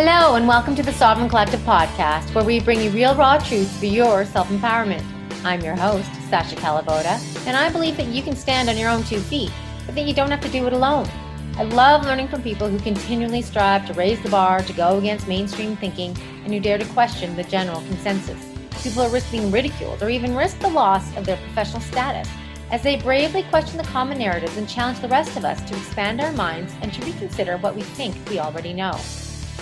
Hello, and welcome to the Sovereign Collective podcast, where we bring you real, raw truths for your self empowerment. I'm your host, Sasha Calavoda, and I believe that you can stand on your own two feet, but that you don't have to do it alone. I love learning from people who continually strive to raise the bar, to go against mainstream thinking, and who dare to question the general consensus. People who risk being ridiculed or even risk the loss of their professional status as they bravely question the common narratives and challenge the rest of us to expand our minds and to reconsider what we think we already know.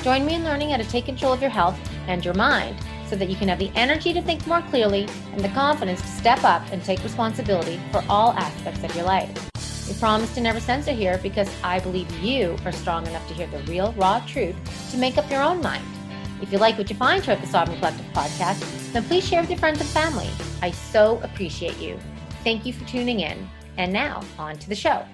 Join me in learning how to take control of your health and your mind so that you can have the energy to think more clearly and the confidence to step up and take responsibility for all aspects of your life. We promise to never censor here because I believe you are strong enough to hear the real, raw truth to make up your own mind. If you like what you find here at the Sovereign Collective podcast, then please share with your friends and family. I so appreciate you. Thank you for tuning in. And now, on to the show.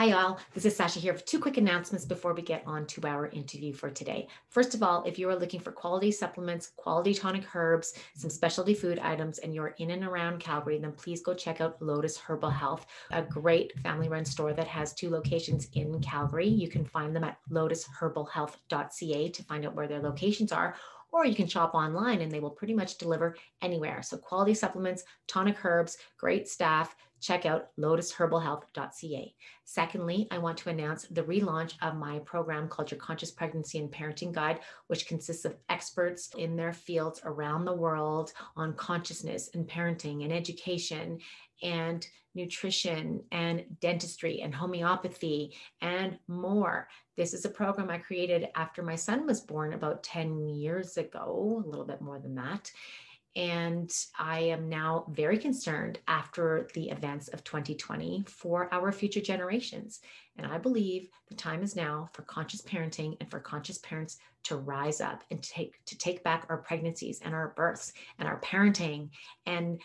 Hi, y'all. This is Sasha here two quick announcements before we get on to our interview for today. First of all, if you are looking for quality supplements, quality tonic herbs, some specialty food items, and you're in and around Calgary, then please go check out Lotus Herbal Health, a great family run store that has two locations in Calgary. You can find them at lotusherbalhealth.ca to find out where their locations are or you can shop online and they will pretty much deliver anywhere. So quality supplements, tonic herbs, great staff. Check out lotusherbalhealth.ca. Secondly, I want to announce the relaunch of my program called Your Conscious Pregnancy and Parenting Guide, which consists of experts in their fields around the world on consciousness and parenting and education and nutrition and dentistry and homeopathy and more. This is a program I created after my son was born about 10 years ago, a little bit more than that. And I am now very concerned after the events of 2020 for our future generations. And I believe the time is now for conscious parenting and for conscious parents to rise up and take to take back our pregnancies and our births and our parenting and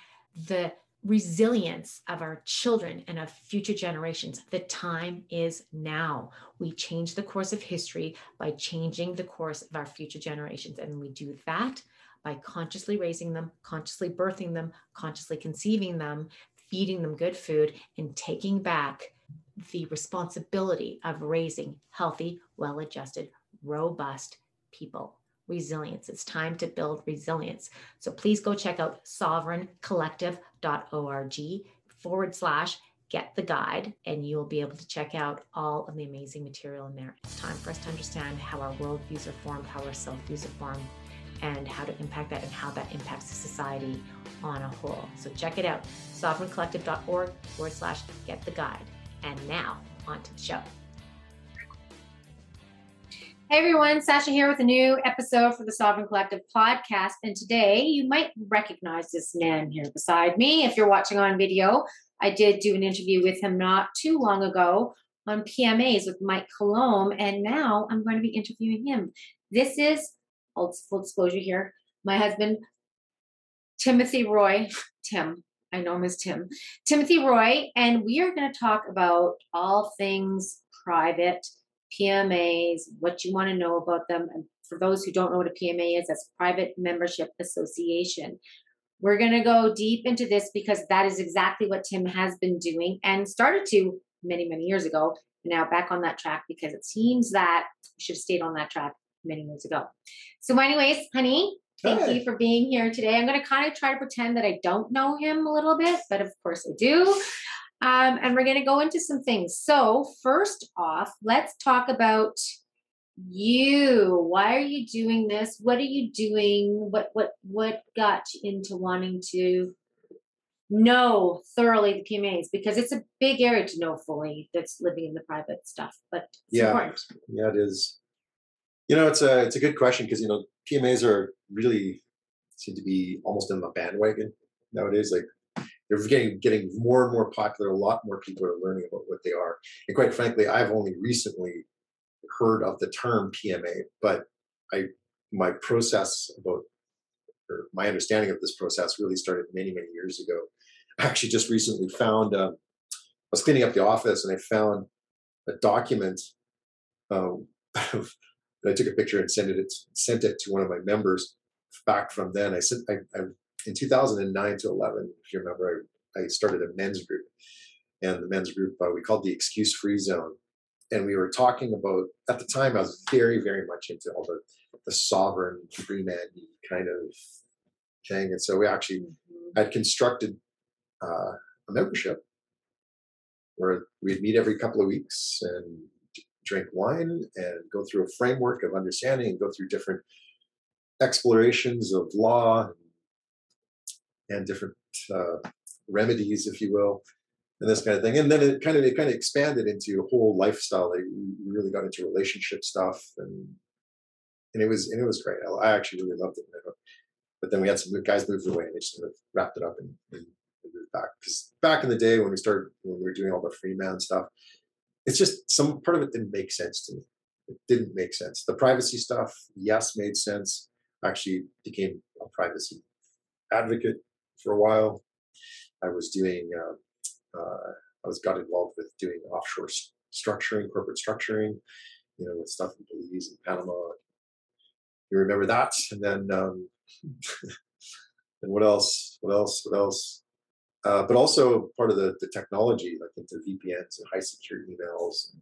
the resilience of our children and of future generations. The time is now. We change the course of history by changing the course of our future generations. And we do that by consciously raising them, consciously birthing them, consciously conceiving them, feeding them good food, and taking back the responsibility of raising healthy, well adjusted, robust people resilience. It's time to build resilience. So please go check out sovereigncollective.org forward slash get the guide, and you'll be able to check out all of the amazing material in there. It's time for us to understand how our worldviews are formed, how our self views are formed, and how to impact that and how that impacts society on a whole. So check it out sovereigncollective.org forward slash get the guide. And now on to the show. Hey everyone, Sasha here with a new episode for the Sovereign Collective podcast. And today you might recognize this man here beside me if you're watching on video. I did do an interview with him not too long ago on PMAs with Mike Colomb, and now I'm going to be interviewing him. This is full disclosure here, my husband, Tymothy Roy, Tym, I know him as Tym, Tymothy Roy, and we are going to talk about all things private PMAs, what you want to know about them. And for those who don't know what a PMA is, that's Private Membership Association. We're going to go deep into this because that is exactly what Tym has been doing and started to many, many years ago. Now back on that track because it seems that we should have stayed on that track many years ago. So, anyways, honey, thank you for being here today. I'm going to kind of try to pretend that I don't know him a little bit, but of course I do. Um, and we're going to go into some things. So, first off, let's talk about you. Why are you doing this? What are you doing? What what what got you into wanting to know thoroughly the PMAs? Because it's a big area to know fully. That's living in the private stuff, but yeah, important. yeah, it is. You know, it's a it's a good question because you know PMAs are really seem to be almost in the bandwagon nowadays. Like they're getting getting more and more popular. A lot more people are learning about what they are. And quite frankly, I've only recently heard of the term PMA, but I my process about or my understanding of this process really started many many years ago. I actually just recently found uh, I was cleaning up the office and I found a document. Um, I took a picture and sent it sent it to one of my members back from then. I sent I, I in 2009 to 11, if you remember, I, I started a men's group. And the men's group uh, we called the Excuse Free Zone. and we were talking about at the time I was very very much into all the the sovereign free man kind of thing, and so we actually Mhm. had constructed uh, a membership where we'd meet every couple of weeks and drink wine and go through a framework of understanding and go through different explorations of law and different uh, remedies, if you will, and this kind of thing. And then it kind of it kind of expanded into a whole lifestyle. Like we really got into relationship stuff, and and it was and it was great. I, actually really loved it. But then we had some guys moved away, and they just sort of wrapped it up and, and moved back. Because back in the day when we started when we were doing all the free man stuff, it's just some part of it didn't make sense to me. It didn't make sense. The privacy stuff, yes, made sense. Actually, became a privacy advocate for a while. I was doing, uh, uh, I was got involved with doing offshore s- structuring, corporate structuring, you know, with stuff in Belize and Panama. You remember that? And then, um, and what else? What else? What else? Uh, but also part of the, the technology, like into VPNs and high security emails and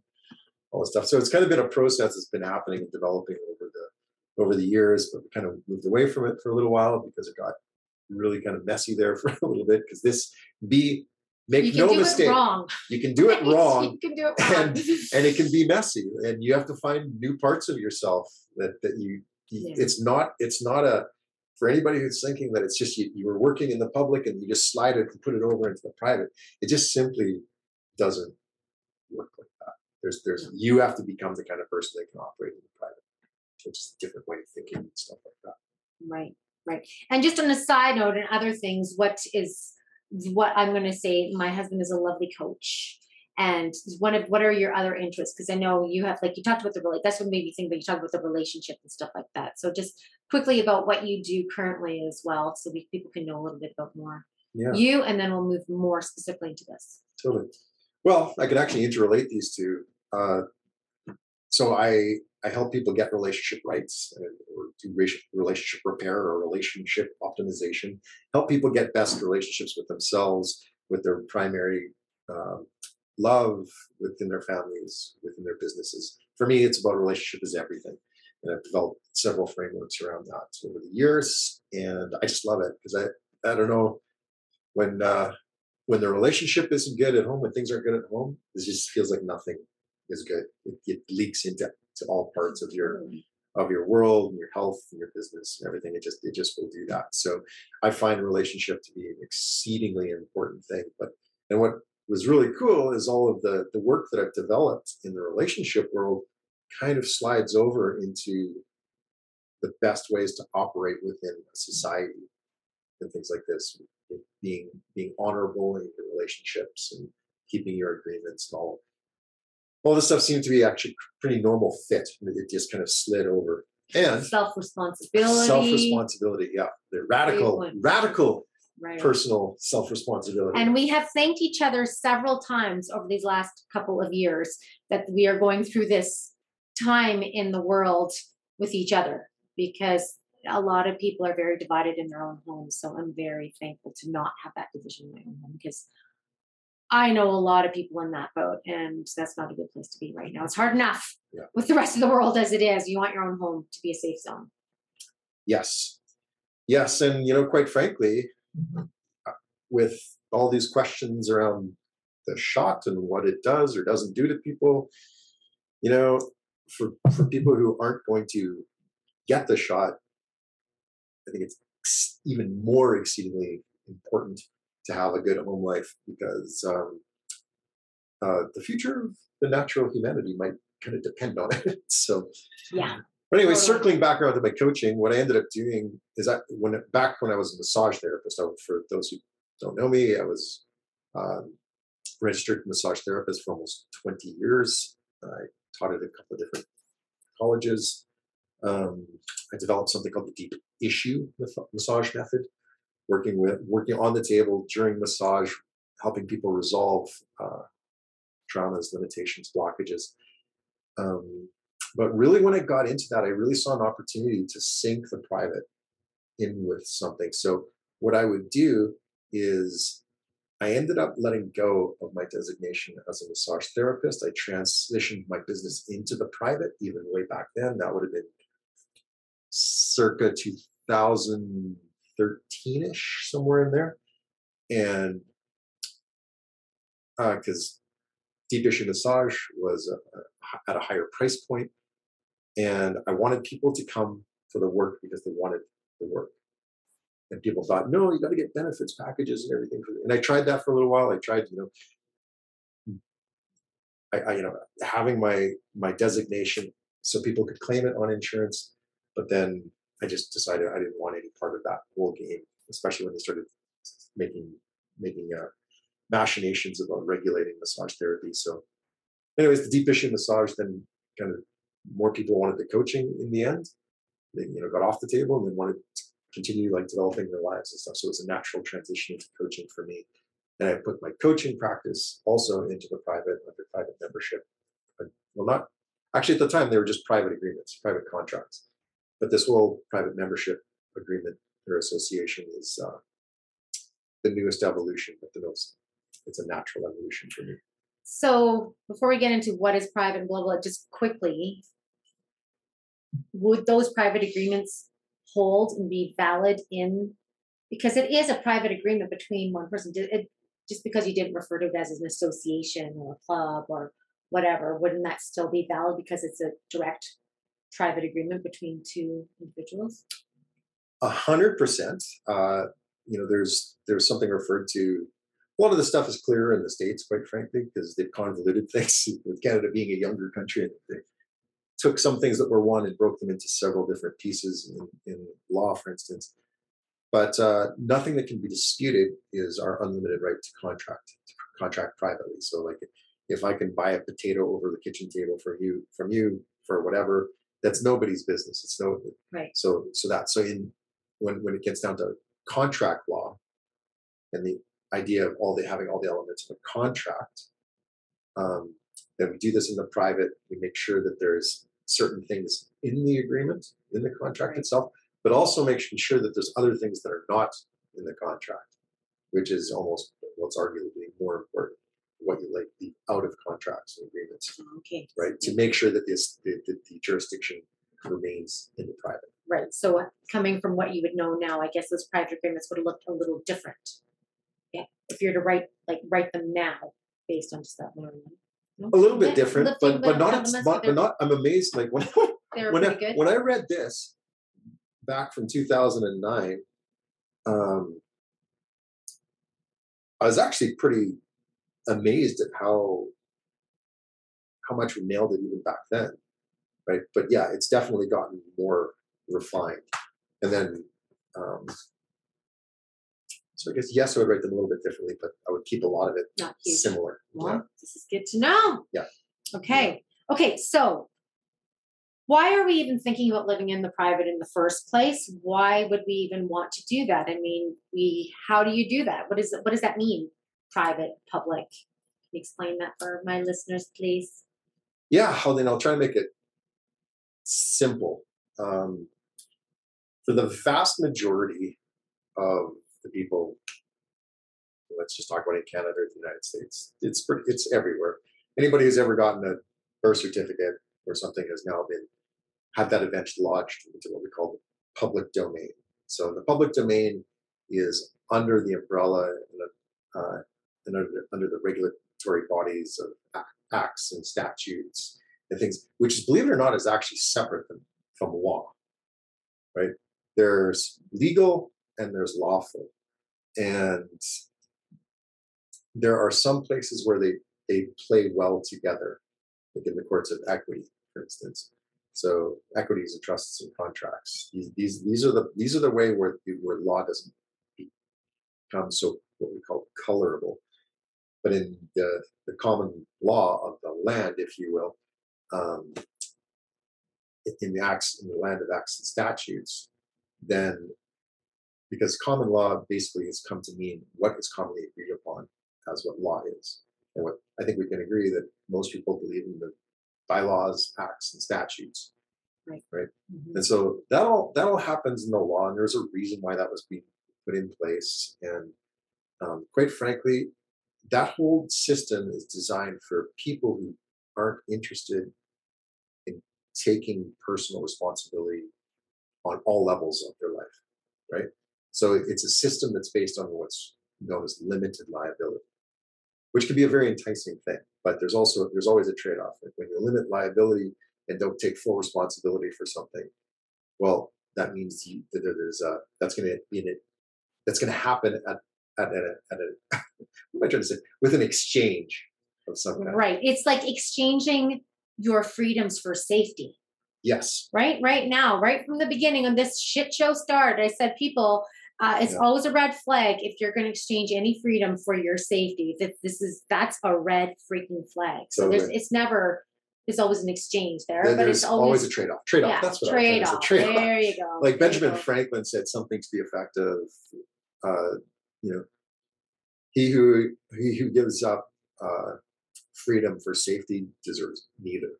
all this stuff. So it's kind of been a process that's been happening and developing over the over the years, but we kind of moved away from it for a little while because it got really kind of messy there for a little bit. Because this be make no mistake, you can do it wrong, you can do it wrong. and and it can be messy, and you have to find new parts of yourself that that you. Yeah. It's not. It's not a. For anybody who's thinking that it's just you, you were working in the public and you just slide it and put it over into the private, it just simply doesn't work like that. There's there's you have to become the kind of person that can operate in the private. It's a different way of thinking and stuff like that. Right, right. And just on a side note, and other things, what is what I'm going to say? My husband is a lovely coach, and one of what are your other interests? Because I know you have, like, you talked about the relate. That's what made me think. But you talked about the relationship and stuff like that. So just quickly about what you do currently as well, so we people can know a little bit about more Yeah. you, and then we'll move more specifically into this. Totally. Well, I can actually interrelate these two. Uh, so I I help people get relationship rights uh, or do relationship repair or relationship optimization. Help people get best relationships with themselves, with their primary um, love, within their families, within their businesses. For me, it's about relationship is everything, and I've developed several frameworks around that over the years, and I just love it because I I don't know when uh, when the relationship isn't good at home, when things aren't good at home, it just feels like nothing is good. It, it leaks into to all parts of your of your world and your health and your business and everything. It just it just will do that. So I find relationship to be an exceedingly important thing. But and what was really cool is all of the the work that I've developed in the relationship world kind of slides over into the best ways to operate within a society and things like this being being honorable in your relationships and keeping your agreements and all. All this stuff seemed to be actually pretty normal fit it just kind of slid over. And Self responsibility. self-responsibility yeah. The radical radical Right. personal self-responsibility And we have thanked each other several times over these last couple of years that we are going through this time in the world with each other because a lot of people are very divided in their own homes. So I'm very thankful to not have that division in my own home because I know a lot of people in that boat and that's not a good place to be right now. It's hard enough Yeah. with the rest of the world as it is. You want your own home to be a safe zone. yes yes and you know quite frankly with all these questions around the shot and what it does or doesn't do to people you know for for people who aren't going to get the shot i think it's even more exceedingly important to have a good home life because um, uh, the future of the natural humanity might kind of depend on it so Yeah. But anyway, circling back around to my coaching, what I ended up doing is that when back when I was a massage therapist, I, for those who don't know me, I was um, registered massage therapist for almost 20 years. I taught at a couple of different colleges. Um, I developed something called the deep issue massage method, working with working on the table during massage, helping people resolve uh, traumas, limitations, blockages. Um, but really, when I got into that, I really saw an opportunity to sync the private in with something. So, what I would do is I ended up letting go of my designation as a massage therapist. I transitioned my business into the private, even way back then. That would have been circa 2013 ish, somewhere in there. And because uh, deep tissue massage was at a higher price point, and I wanted people to come for the work because they wanted the work. And people thought, no, you got to get benefits packages and everything. And I tried that for a little while. I tried, you know, I, I, you know, having my my designation so people could claim it on insurance, but then I just decided I didn't want any part of that whole game, especially when they started making making uh, machinations about regulating massage therapy. So, anyways, the deep tissue massage then kind of more people wanted the coaching in the end. They you know got off the table and then wanted to continue like developing their lives and stuff. So it's a natural transition into coaching for me. And I put my coaching practice also into the private under private membership. Well, not actually at the time they were just private agreements, private contracts. But this whole private membership agreement or association is uh, the newest evolution, but the most it's a natural evolution for me. So before we get into what is private and blah, just quickly, would those private agreements hold and be valid in because it is a private agreement between one person. It, just because you didn't refer to it as an association or a club or whatever, wouldn't that still be valid because it's a direct private agreement between two individuals? A hundred percent. Uh, you know, there's there's something referred to. A lot of the stuff is clear in the states, quite frankly, because they've convoluted things. With Canada being a younger country, and they took some things that were one and broke them into several different pieces in, in law, for instance. But uh, nothing that can be disputed is our unlimited right to contract, to contract privately. So, like, if I can buy a potato over the kitchen table from you, from you for whatever, that's nobody's business. It's no right. So, so that so in when when it gets down to contract law, and the idea of all the having all the elements of a contract, um, then we do this in the private. We make sure that there's certain things in the agreement, in the contract itself, but also making sure that there's other things that are not in the contract, which is almost what's arguably more important. What you like the out of contracts and agreements, okay, right? To make sure that this the, the, the jurisdiction remains in the private. Right. So uh, coming from what you would know now, I guess those private agreements would have looked a little different. Yeah. If you're to write like write them now based on just that one a little bit different, but but not but, but not. I'm amazed. Like when when I, when I read this back from 2009, um, I was actually pretty amazed at how how much we nailed it even back then, right? But yeah, it's definitely gotten more refined. And then um, so I guess yes, I would write them a little bit differently, but I would keep a lot of it Not huge. similar. Well, yeah. this is good to know. Yeah. Okay. Yeah. Okay. So why are we even thinking about living in the private in the first place? Why would we even want to do that? I mean, we how do you do that? What is what does that mean? Private, public. Can you explain that for my listeners, please? Yeah, well then I'll try to make it simple. Um, for the vast majority of the people. Let's just talk about in Canada or the United States. It's pretty, it's everywhere. Anybody who's ever gotten a birth certificate or something has now been had that event lodged into what we call the public domain. So the public domain is under the umbrella and, uh, and under, under the regulatory bodies of acts and statutes and things, which is, believe it or not, is actually separate from, from law. Right? There's legal and there's lawful. And there are some places where they, they play well together, like in the courts of equity, for instance. So equities and trusts and contracts. These, these, these are the these are the way where where law doesn't become so what we call colorable. But in the, the common law of the land, if you will, um, in the acts in the land of acts and statutes, then because common law basically has come to mean what is commonly agreed upon as what law is. And what I think we can agree that most people believe in the bylaws, acts, and statutes. Right. Right. Mm-hmm. And so that all that all happens in the law, and there's a reason why that was being put in place. And um, quite frankly, that whole system is designed for people who aren't interested in taking personal responsibility on all levels of their life, right? So it's a system that's based on what's known as limited liability, which can be a very enticing thing. But there's also there's always a trade-off. Like when you limit liability and don't take full responsibility for something, well, that means you, there's a that's going to be in it that's going to happen at at, at, a, at a what am I trying to say with an exchange of some kind. Right. It's like exchanging your freedoms for safety. Yes. Right. Right now, right from the beginning when this shit show started, I said people. Uh, it's yeah. always a red flag if you're going to exchange any freedom for your safety. That this is that's a red freaking flag. So there's it's never there's always an exchange there, then but it's always, always a trade off. Trade off. Yeah, that's what trade off. Trade off. There you go. Like Benjamin Franklin said something to the effect of, uh, you know, he who he who gives up uh, freedom for safety deserves neither.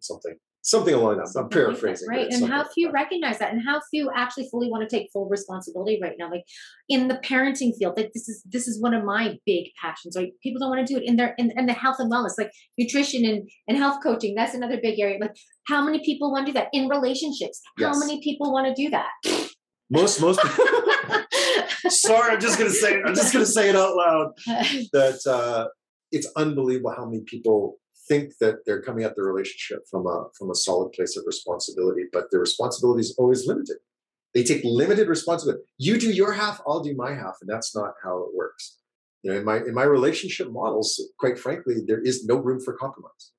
Something something along that. I'm paraphrasing, right? And how few like recognize that, and how few actually fully want to take full responsibility right now. Like in the parenting field, like this is this is one of my big passions. Right? People don't want to do it in their in, in the health and wellness, like nutrition and and health coaching. That's another big area. Like how many people want to do that in relationships? How yes. many people want to do that? Most most. Sorry, I'm just gonna say it. I'm just gonna say it out loud. That uh, it's unbelievable how many people think that they're coming at the relationship from a from a solid place of responsibility, but the responsibility is always limited. They take limited responsibility. You do your half, I'll do my half, and that's not how it works. You know, in my in my relationship models, quite frankly, there is no room for compromise.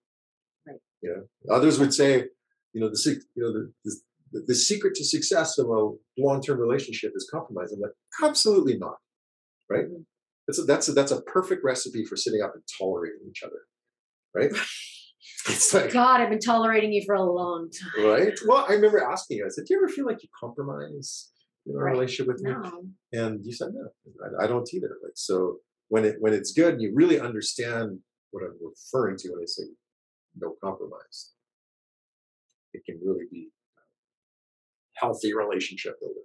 Right. You know, others would say, you know, the you know the, the the, secret to success of a long-term relationship is compromise. I'm like, absolutely not. Right? Mm-hmm. That's a, that's a, that's a perfect recipe for sitting up and tolerating each other. Right? It's like God, I've been tolerating you for a long time. Right? Well, I remember asking you, I said, Do you ever feel like you compromise in a right. relationship with no. me? And you said no. I, I don't either. Like so when it when it's good and you really understand what I'm referring to when I say no compromise, it can really be healthy relationship builder.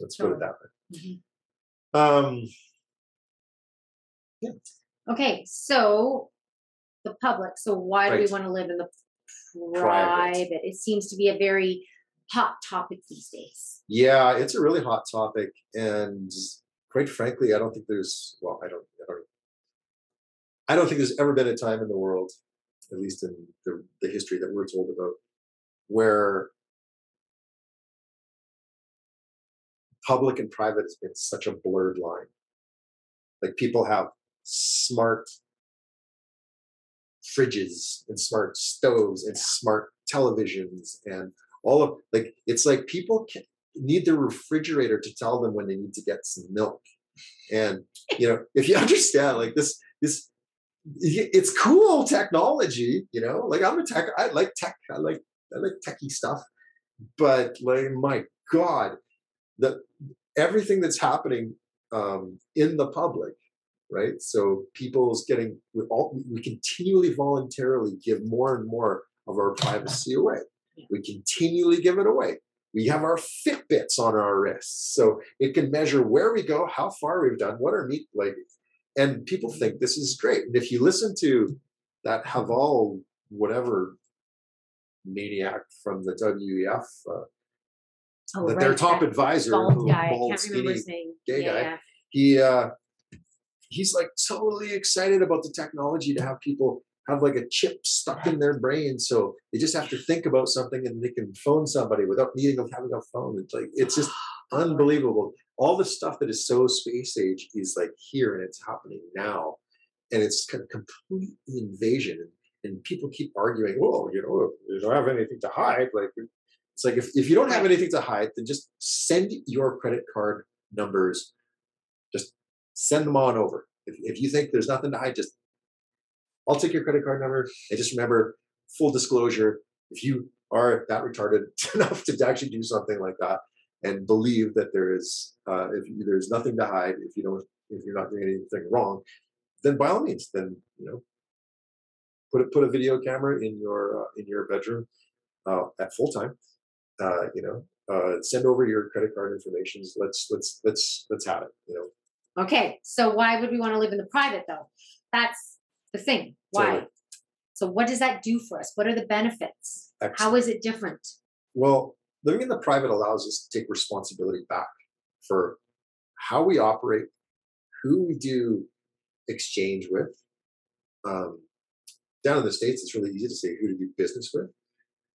Let's put it that way. Mm-hmm. Um, yeah. Okay, so the public. So why right. do we want to live in the private? private? It seems to be a very hot topic these days. Yeah, it's a really hot topic, and quite frankly, I don't think there's. Well, I don't. I don't. I don't think there's ever been a time in the world, at least in the, the history that we're told about, where public and private has been such a blurred line. Like people have smart fridges and smart stoves and smart televisions and all of like it's like people can, need the refrigerator to tell them when they need to get some milk. And you know if you understand like this this it's cool technology you know like i'm a tech i like tech i like i like techie stuff but like my god the everything that's happening um, in the public, right? So people's getting we all we continually voluntarily give more and more of our privacy away. We continually give it away. We have our Fitbits on our wrists, so it can measure where we go, how far we've done, what our meat like, and people think this is great. And if you listen to that Yuval, whatever maniac from the WEF, uh, oh, right, their top advisor, bald guy, bald, I can't remember his name. gay yeah, guy, yeah. he uh, he's like totally excited about the technology to have people have like a chip stuck in their brain, so they just have to think about something and they can phone somebody without needing of having a phone. It's like it's just unbelievable. All the stuff that is so space age is like here and it's happening now, and it's kind of complete invasion. And people keep arguing, well, you know, you don't have anything to hide. Like it's like if, if you don't have anything to hide, then just send your credit card numbers. Send them on over. If, if you think there's nothing to hide, just I'll take your credit card number. And just remember, full disclosure, if you are that retarded enough to actually do something like that and believe that there is uh, if there's nothing to hide, if you don't if you're not doing anything wrong, then by all means, then you know, put a, put a video camera in your uh, in your bedroom uh, at full time uh, you know, uh, send over your credit card information. Let's let's let's let's have it. You know, Okay, so why would we want to live in the private though? That's the thing. Why? Totally. So what does that do for us? What are the benefits? Excellent. How is it different? Well, living in the private allows us to take responsibility back for how we operate, who we do exchange with. Um, down in the states, it's really easy to say who to do business with,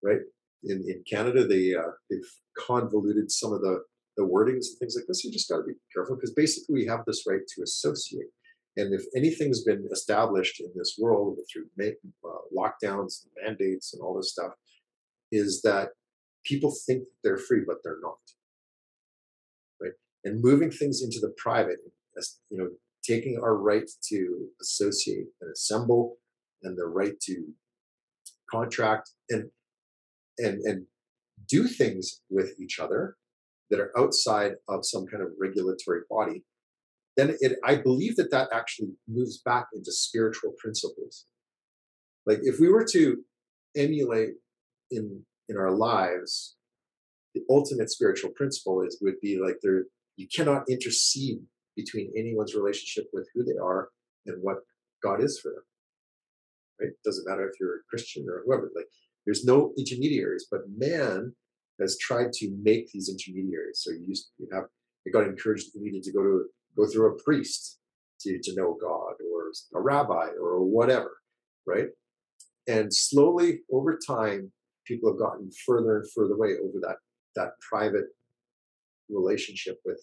right? In in Canada, they uh, they've convoluted some of the the wordings and things like this. You just got to be careful because basically we have this right to associate. And if anything's been established in this world through uh, lockdowns and mandates and all this stuff, is that people think they're free, but they're not. Right? And moving things into the private, you know, taking our right to associate and assemble and the right to contract and and and do things with each other that are outside of some kind of regulatory body then it i believe that that actually moves back into spiritual principles. Like if we were to emulate in in our lives the ultimate spiritual principle is would be like there you cannot intercede between anyone's relationship with who they are and what god is for them. Right? Doesn't matter if you're a christian or whoever like there's no intermediaries but man has tried to make these intermediaries so you used you have it got encouraged needed to go to go through a priest to, to know God or a rabbi or whatever, right? And slowly over time, people have gotten further and further away over that that private relationship with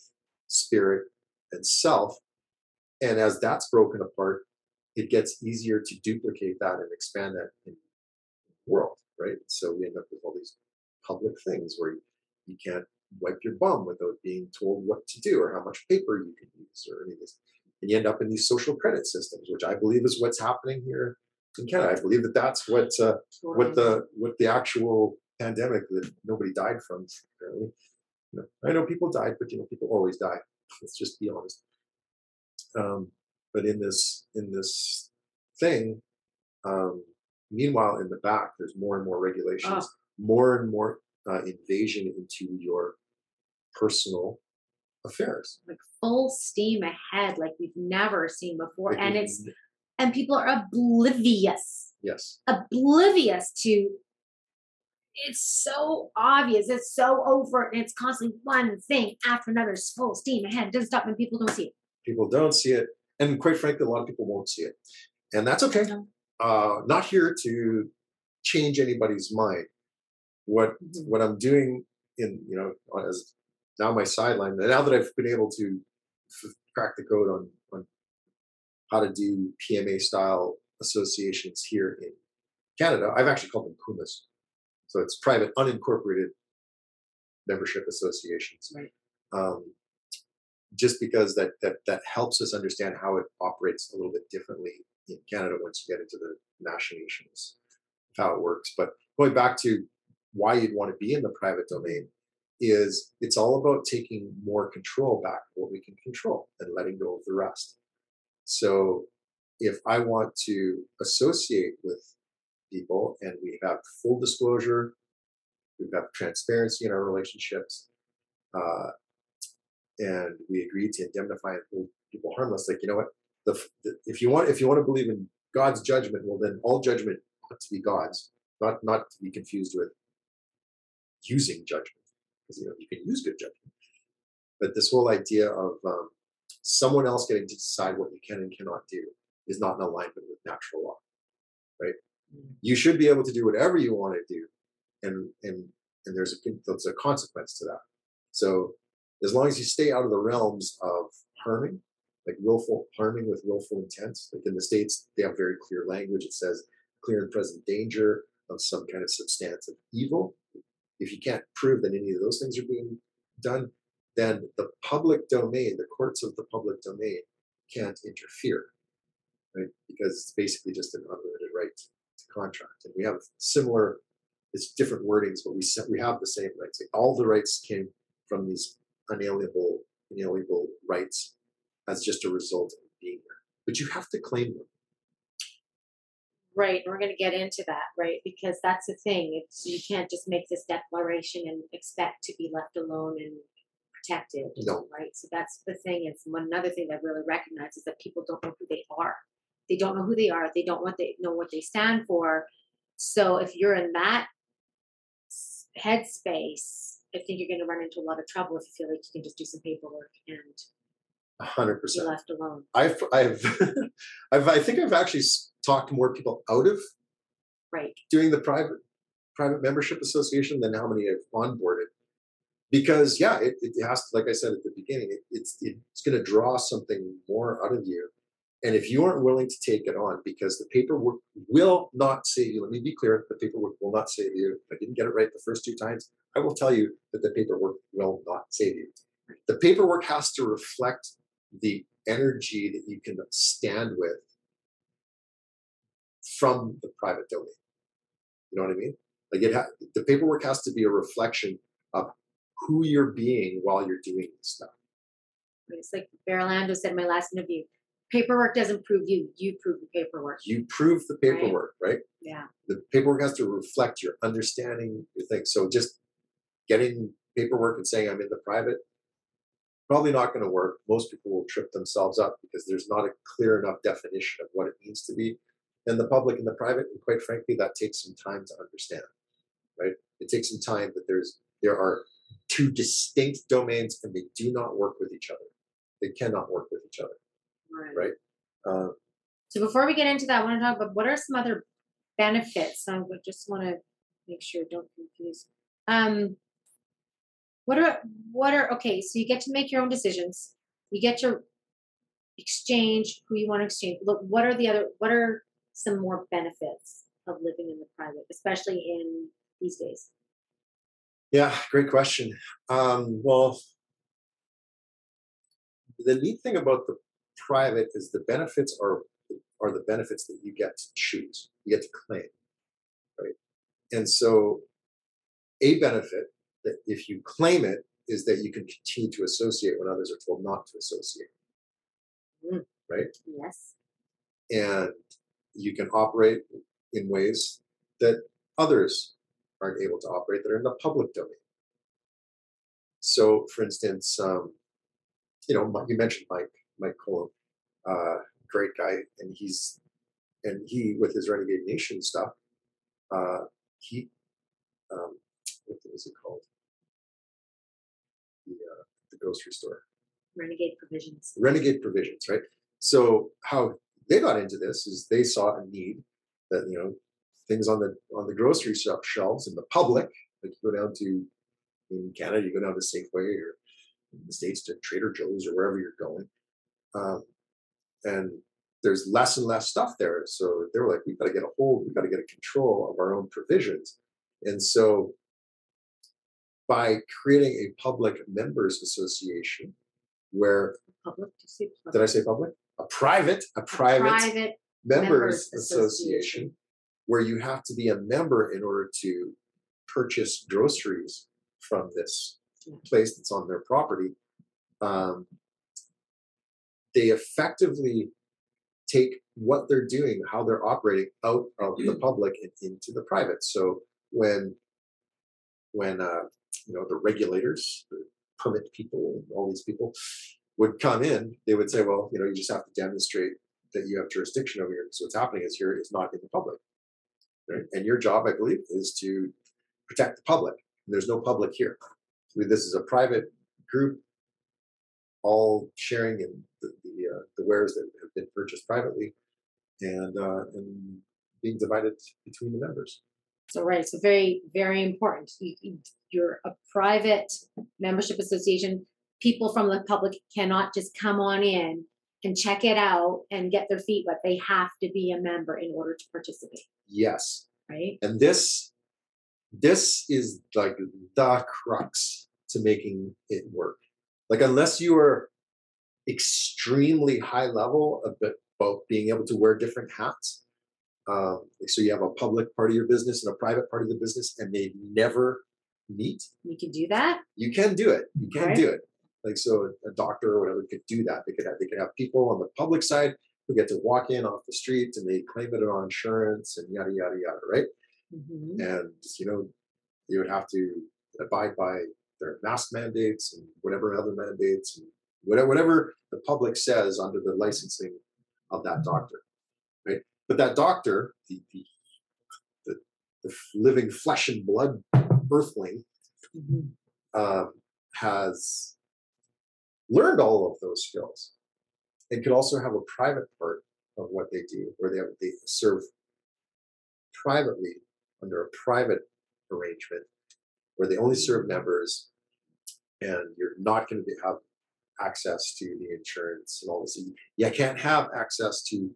spirit and self. And as that's broken apart, it gets easier to duplicate that and expand that in the world, right? So we end up with all these public things where you, can't wipe your bum without being told what to do or how much paper you can use or any of this. And you end up in these social credit systems, which I believe is what's happening here in Canada. I believe that that's what uh, what the what the actual pandemic that nobody died from. Apparently, you know, I know people died, but you know, people always die. Let's just be honest. Um, but in this in this thing, um, meanwhile, in the back, there's more and more regulations, oh. More and more uh, invasion into your personal affairs. Like full steam ahead, like we've never seen before. Like and it's, and people are oblivious. Yes. Oblivious to, it's so obvious. It's so overt. And it's constantly one thing after another. It's full steam ahead. It doesn't stop and people don't see it. People don't see it. And quite frankly, a lot of people won't see it. And that's okay. No. Uh, not here to change anybody's mind what mm-hmm. what I'm doing in you know as now my sideline now that I've been able to f- crack the code on on how to do PMA style associations here in Canada, I've actually called them PUMAs. So it's private unincorporated membership associations. Right. Um, just because that that that helps us understand how it operates a little bit differently in Canada once you get into the machinations of how it works. But going back to why you'd want to be in the private domain is it's all about taking more control back what we can control and letting go of the rest. So if I want to associate with people and we have full disclosure, we've got transparency in our relationships, uh, and we agree to indemnify and hold people harmless, like you know what, the, the, if you want if you want to believe in God's judgment, well then all judgment ought to be God's, not not to be confused with using judgment because you know you can use good judgment. But this whole idea of um, someone else getting to decide what you can and cannot do is not in alignment with natural law right? Mm-hmm. you should be able to do whatever you want to do and and and there's a there's a consequence to that. So as long as you stay out of the realms of harming like willful harming with willful intent like in the states they have very clear language it says clear and present danger of some kind of substantive evil if you can't prove that any of those things are being done, then the public domain, the courts of the public domain, can't interfere, right? Because it's basically just an unlimited right to contract, and we have similar. It's different wordings, but we we have the same rights. Like all the rights came from these unalienable, inalienable rights as just a result of being there. But you have to claim them. Right. And we're going to get into that, right? Because that's the thing. It's you can't just make this declaration and expect to be left alone and protected. No. Right. So that's the thing. It's one another thing that I really recognizes that people don't know who they are. They don't know who they are. They don't want they know what they stand for. So if you're in that headspace, I think you're going to run into a lot of trouble if you feel like you can just do some paperwork and hundred percent. left alone. I've, I've, I've, I think I've actually talked more people out of Right. doing the private private membership association than how many I've onboarded. Because yeah, it, it has to, like I said at the beginning, it, it's it's going to draw something more out of you. And if you aren't willing to take it on, because the paperwork will not save you. Let me be clear: the paperwork will not save you. If I didn't get it right the first two times, I will tell you that the paperwork will not save you. The paperwork has to reflect the energy that you can stand with from the private domain. You know what I mean? Like it, ha- the paperwork has to be a reflection of who you're being while you're doing this stuff. It's like Verlando said in my last interview paperwork doesn't prove you, you prove the paperwork. You prove the Right. paperwork, right? Yeah. The paperwork has to reflect your understanding, your thing. So just getting paperwork and saying I'm in the private, probably not going to work. Most people will trip themselves up because there's not a clear enough definition of what it means to be in the public and the private. And quite frankly, that takes some time to understand, right? It takes some time that there's there are two distinct domains and they do not work with each other. They cannot work with each other. Right. Uh, So before we get into that, I want to talk about what are some other benefits. I just want to make sure don't confuse. Um, what are what are okay? So you get to make your own decisions. You get to exchange who you want to exchange. Look, what are the other? What are some more benefits of living in the private, especially in these days? Yeah, great question. Um, well, the neat thing about the private is the benefits are are the benefits that you get to choose, you get to claim, right? And so, a benefit that if you claim it is that you can continue to associate when others are told not to associate, Mm. right? Yes. And you can operate in ways that others aren't able to operate that are in the public domain. So, for instance, um, you know, you mentioned Mike, Mike Colum, uh, great guy, and he's, and he with his Renegade Nation stuff, uh, he, um, what was it called? The uh, the grocery store. Renegade provisions. renegade provisions, right? So how they got into this is they saw a need that you know things on the on the grocery shop shelves in the public, like you go down to in Canada, you go down to Safeway or in the states to Trader Joe's or wherever you're going, um, and there's less and less stuff there. So they were like, we've got to get a hold, we've got to get a control of our own provisions, and so by creating a public members association where Public. Did say did? I say public? A private, a private, private members, members association, association. where you have to be a member in order to purchase groceries from this place that's on their property. Um, they effectively take what they're doing, how they're operating, out of the public and into the private. So when when uh, you know the regulators, the permit people, all these people would come in, they would say, well, you know, you just have to demonstrate that you have jurisdiction over here. So what's happening is here is not in the public. Right? And your job, I believe, is to protect the public. There's no public here. I mean, This is a private group, all sharing in the the, uh, the wares that have been purchased privately, and uh, and being divided between the members. So right, so very very important. You, you're a private membership association. People from the public cannot just come on in and check it out and get their feet wet. They have to be a member in order to participate, Yes, right? and this this is like the crux to making it work like unless you are extremely high level about being able to wear different hats um, so you have a public part of your business and a private part of the business and they never meet You can do that. you can do it you can Okay. do it like so a doctor or whatever could do that they could have they could have people on the public side who get to walk in off the street and they claim it on insurance and yada yada yada right Mhm. and you know you would have to abide by their mask mandates and whatever other mandates and whatever, whatever the public says under the licensing of that doctor, right? But that doctor, the the, the, the living flesh and blood earthling, um, has learned all of those skills and could also have a private part of what they do, where they have, they serve privately under a private arrangement where they only serve members and you're not going to have access to the insurance and all this. You can't have access to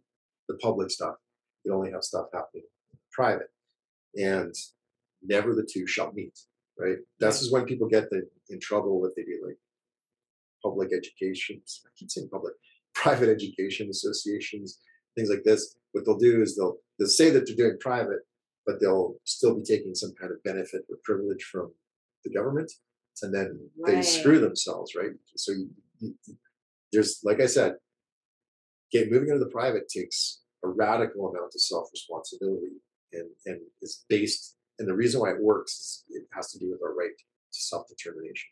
the public stuff. You only have stuff happening private. And never the two shall meet, right? This is when people get the, in trouble with the like public education. I keep saying public, private education associations, things like this. What they'll do is they'll they'll say that they're doing private, but they'll still be taking some kind of benefit or privilege from the government, and then right. they screw themselves, right? So you, you, there's, like I said, get moving into the private takes a radical amount of self responsibility and and is based. And the reason why it works is it has to do with our right to self determination.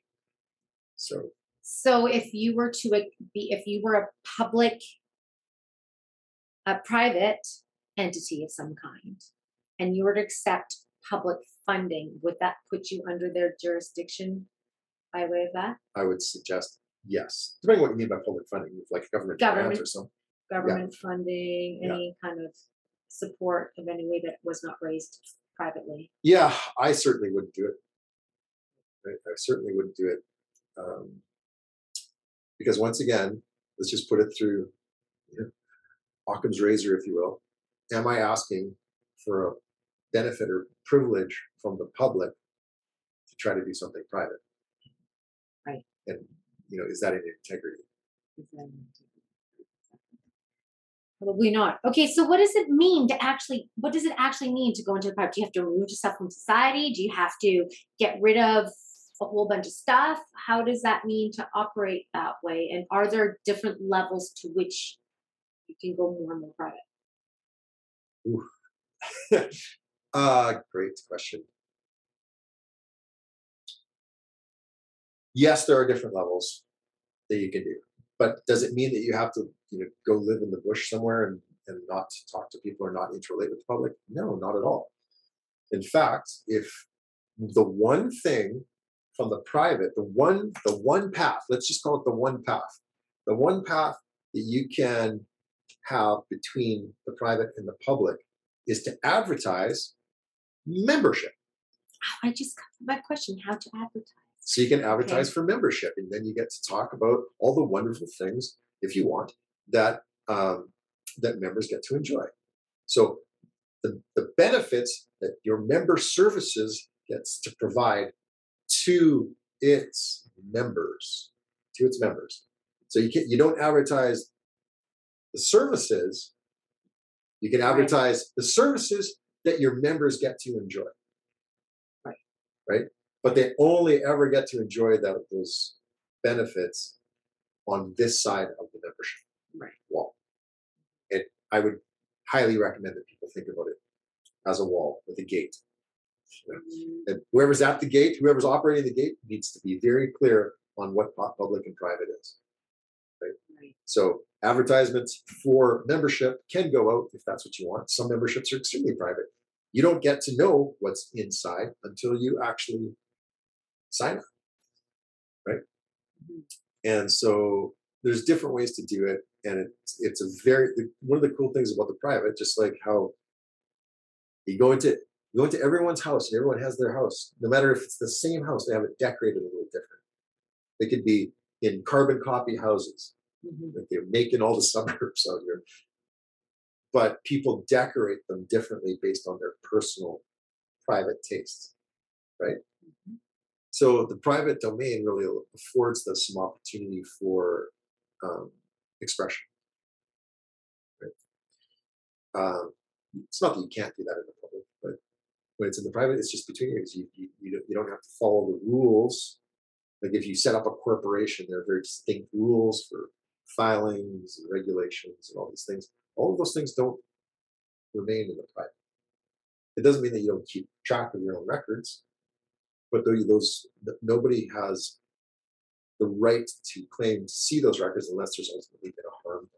So. So if you were to be, if you were a public, a private entity of some kind, and you were to accept public funding, would that put you under their jurisdiction by way of that? I would suggest yes. Depending on what you mean by public funding, like government, government grants or something. Government yeah. funding, any yeah. kind of support of any way that was not raised privately. Yeah, I certainly wouldn't do it. I, I certainly wouldn't do it. Um, because once again, let's just put it through you know, Occam's razor, if you will. Am I asking for a benefit or privilege from the public to try to do something private. Right. And you know, is that in integrity? Probably not. Okay, so what does it mean to actually? What does it actually mean to go into the private? Do you have to remove yourself from society? Do you have to get rid of a whole bunch of stuff? How does that mean to operate that way? And are there different levels to which you can go more and more private? Uh, great question. Yes, there are different levels that you can do, but does it mean that you have to, you know, go live in the bush somewhere and, and not talk to people or not interrelate with the public? No, not at all. In fact, if the one thing from the private, the one, the one path, let's just call it the one path, the one path that you can have between the private and the public is to advertise membership. Oh, I just got my question how to advertise. So you can advertise okay. for membership, and then you get to talk about all the wonderful things, if you want, that um, that members get to enjoy. So the, the benefits that your member services gets to provide to its members, to its members. So you can you don't advertise the services. You can advertise right. the services that your members get to enjoy. Right. Right. But they only ever get to enjoy that, those benefits on this side of the membership right. wall. And I would highly recommend that people think about it as a wall with a gate. Mm-hmm. And whoever's at the gate, whoever's operating the gate, needs to be very clear on what public and private is. Right? right. So advertisements for membership can go out if that's what you want. Some memberships are extremely private. You don't get to know what's inside until you actually sign up. Right? Mm-hmm. And so there's different ways to do it. And it's, it's a very, one of the cool things about the private, just like how you go into, you go into everyone's house and everyone has their house. No matter if it's the same house, they have it decorated a little different. They could be in carbon copy houses. Mm-hmm. Like they're making all the suburbs out here but people decorate them differently based on their personal private tastes right mm-hmm. So the private domain really affords us some opportunity for um, expression right um, it's not that you can't do that in the public but when it's in the private it's just between you you, you, you, don't, you don't have to follow the rules like if you set up a corporation there are very distinct rules for filings and regulations and all these things all of those things don't remain in the private. It doesn't mean that you don't keep track of your own records. But tho- those nobody has the right to claim to see those records unless there's ultimately been a harm.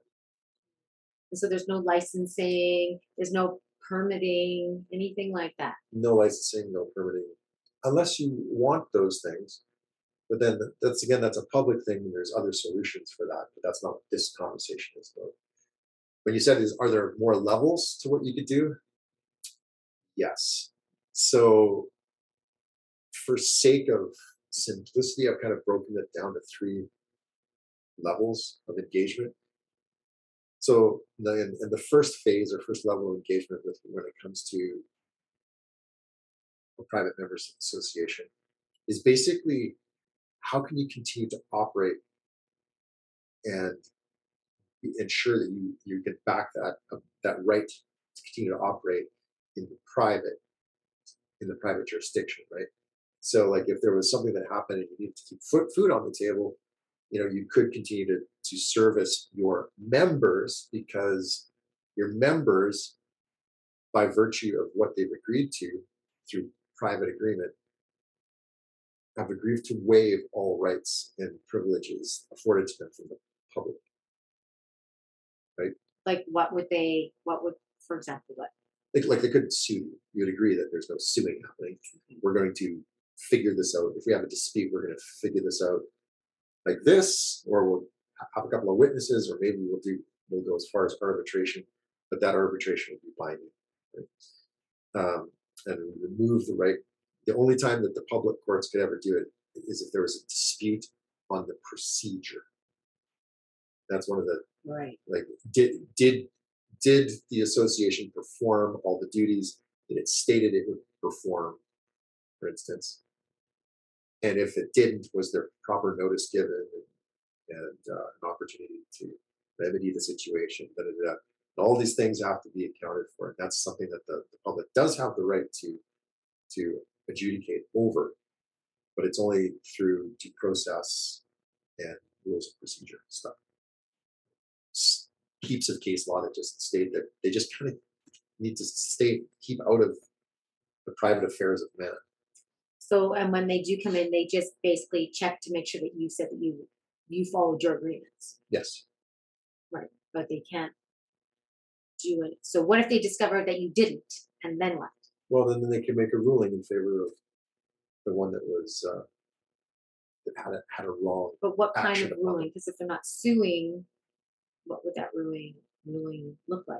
And so there's no licensing, there's no permitting, anything like that. No licensing, no permitting, unless you want those things. But then that's again, that's a public thing. and There's other solutions for that, but that's not what this conversation is about. When you said, "Is are there more levels to what you could do?" Yes. So, for sake of simplicity, I've kind of broken it down to three levels of engagement. So, in, the first phase or first level of engagement with when it comes to a private members association is basically how can you continue to operate and ensure that you you get back that that right to continue to operate in the private in the private jurisdiction, right? So, like if there was something that happened and you needed to keep food, food on the table, you know, you could continue to to service your members because your members, by virtue of what they've agreed to through private agreement, have agreed to waive all rights and privileges afforded to them from the public. Right? Like what would they what would for example what? Like, like they couldn't sue you. You'd agree that there's no suing happening. We're going to figure this out. If we have a dispute, we're going to figure this out like this, or we'll have a couple of witnesses, or maybe we'll do we'll go as far as arbitration, but that arbitration will be binding. Right? Um, and we remove the right. The only time that the public courts could ever do it is if there was a dispute on the procedure. That's one of the Right. like did did did the association perform all the duties that it stated it would perform for instance and if it didn't was there proper notice given and, and uh, an opportunity to remedy the situation da, da, da. All these things have to be accounted for and that's something that the, the public does have the right to to adjudicate over but it's only through due process and rules of procedure stuff heaps of case law that just state that they just kind of need to stay keep out of the private affairs of man. So and when they do come in, they just basically check to make sure that you said that you you followed your agreements, Yes. Right, but they can't do it. So what if they discover that you didn't, and then what? Well, then then they can make a ruling in favor of the one that was uh, that had a had a wrong. But what kind of ruling? Because if they're not suing, what would that ruling ruling look like?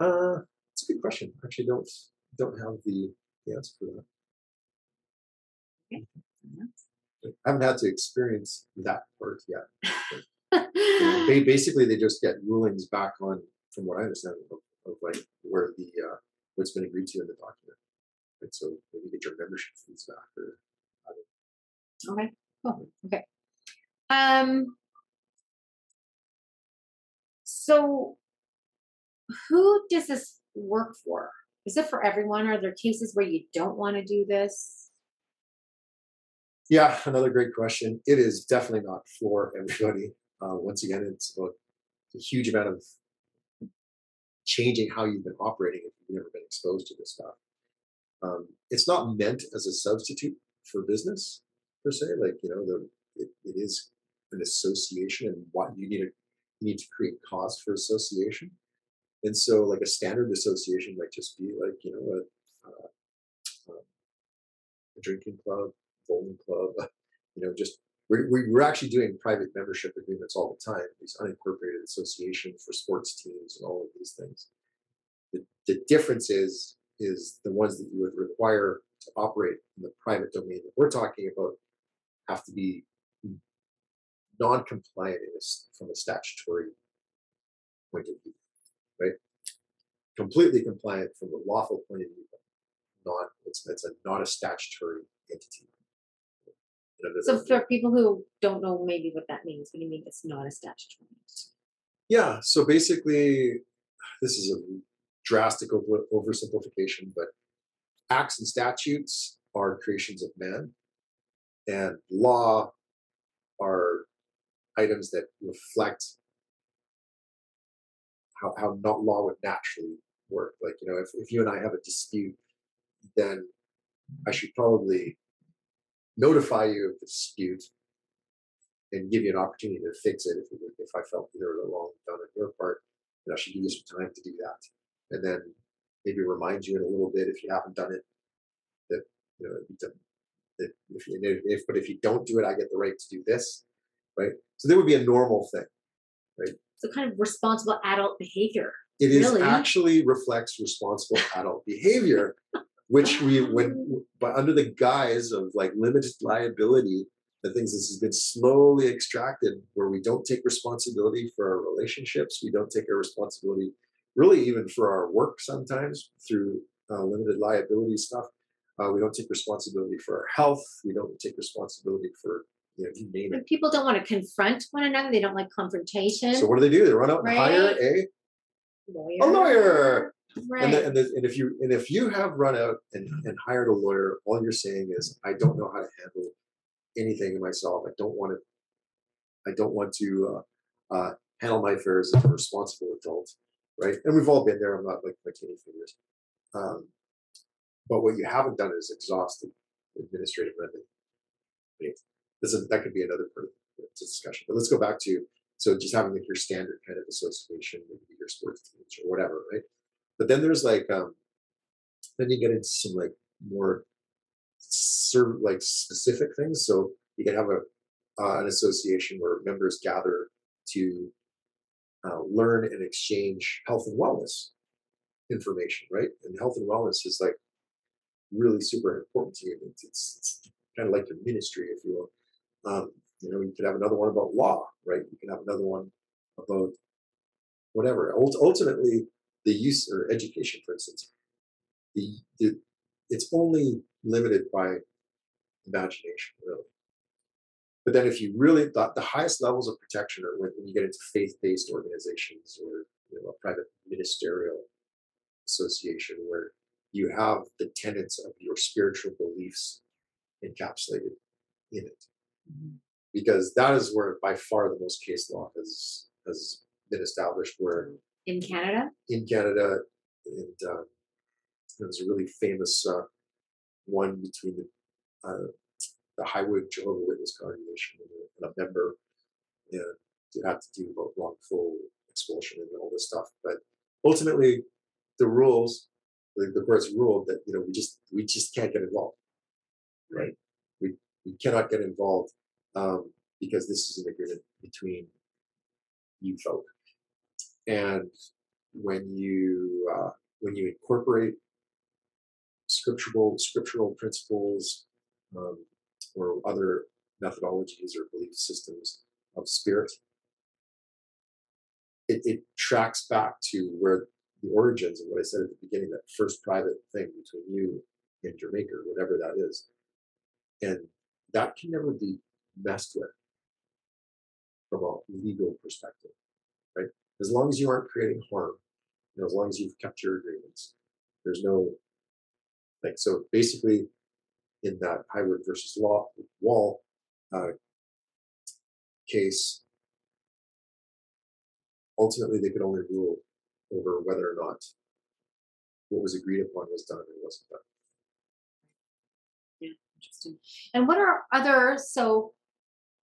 Uh, it's a good question. Actually, don't don't have the, for that. I haven't had to experience that part yet. You know, basically, they just get rulings back on, from what I understand, of, of like where the uh, what's been agreed to in the document. Right, so maybe get your membership fees back, or Okay. Cool. Okay. Um. So, who does this work for? Is it for everyone? Are there cases where you don't want to do this? Yeah, another great question. It is definitely not for everybody. Uh, once again, it's about a huge amount of changing how you've been operating if you've never been exposed to this stuff. Um, it's not meant as a substitute for business per se. Like you know, the it, it is an association, and what you need to you need to create cause for association. And so, like a standard association might just be like you know a, uh, um, a drinking club, bowling club, you know, just we're, we- we're actually doing private membership agreements all the time. These unincorporated associations for sports teams and all of these things. The, the difference is is the ones that you would require to operate in the private domain that we're talking about have to be non-compliant from a statutory point of view, right? Completely compliant from the lawful point of view, but not it's it's a not a statutory entity. You know, So, for people who don't know maybe what that means, what do you mean it's not a statutory? Yeah, so basically, this is a drastic over, oversimplification, but acts and statutes are creations of man, and law are items that reflect how, how not law would naturally work. Like, you know, if, if you and I have a dispute, then I should probably notify you of the dispute and give you an opportunity to fix it if, if I felt there was a wrong done on your part. And I should give you some time to do that. And then maybe remind you in a little bit if you haven't done it that you know that if you if but if you don't do it, I get the right to do this, right? So there would be a normal thing, right? So kind of responsible adult behavior. It is Really? actually reflects responsible adult behavior, which we when but under the guise of like limited liability, the things this has been slowly extracted where we don't take responsibility for our relationships, we don't take our responsibility really even for our work sometimes through uh, limited liability stuff. Uh, we don't take responsibility for our health. We don't take responsibility for you know you name it. people don't want to confront one another. They don't like confrontation. So what do they do? They run out and hire a lawyer. a lawyer. Right. And, the, and, the, and if you and if you have run out and, and hired a lawyer, all you're saying is, I don't know how to handle anything myself. I don't want to. I don't want to uh, uh, handle my affairs as a responsible adult, right? And we've all been there. I'm not like pointing fingers. Um, but what you haven't done is exhausted administrative remedy. This is, that could be another part of the discussion. But let's go back to so just having like your standard kind of association, maybe your sports teams or whatever, right? But then there's like um then you get into some like more serve like specific things. So you can have a uh, an association where members gather to uh, learn and exchange health and wellness information, right? And health and wellness is like really super important to you. It's, it's kind of like your ministry, if you will. Um, you know, you could have another one about law, right? You can have another one about whatever. Ult- ultimately, the use or education, for instance, the, the it's only limited by imagination, really. But then, if you really the, the highest levels of protection are when, when you get into faith-based organizations or you know a private ministerial association where you have the tenets of your spiritual beliefs encapsulated in it, because that is where by far the most case law has has been established. Where in Canada. in Canada, and um, there's a really famous uh, one between the, uh, the Highwood Jehovah Witness congregation and a, and a member, and it had to do about wrongful expulsion and all this stuff. But ultimately, the rules, the, the courts ruled that you know we just we just can't get involved, right? We cannot get involved um, because this is an agreement between you folk, and when you uh, when you incorporate scriptural scriptural principles um, or other methodologies or belief systems of spirit, it, it tracks back to where the origins of what I said at the beginning, that first private thing between you and your maker, whatever that is. And that can never be messed with from a legal perspective, right? As long as you aren't creating harm, you know, as long as you've kept your agreements, there's no like so basically in that Highwood versus Law Wall uh, case, ultimately they could only rule over whether or not what was agreed upon was done or wasn't done. Interesting. And what are other so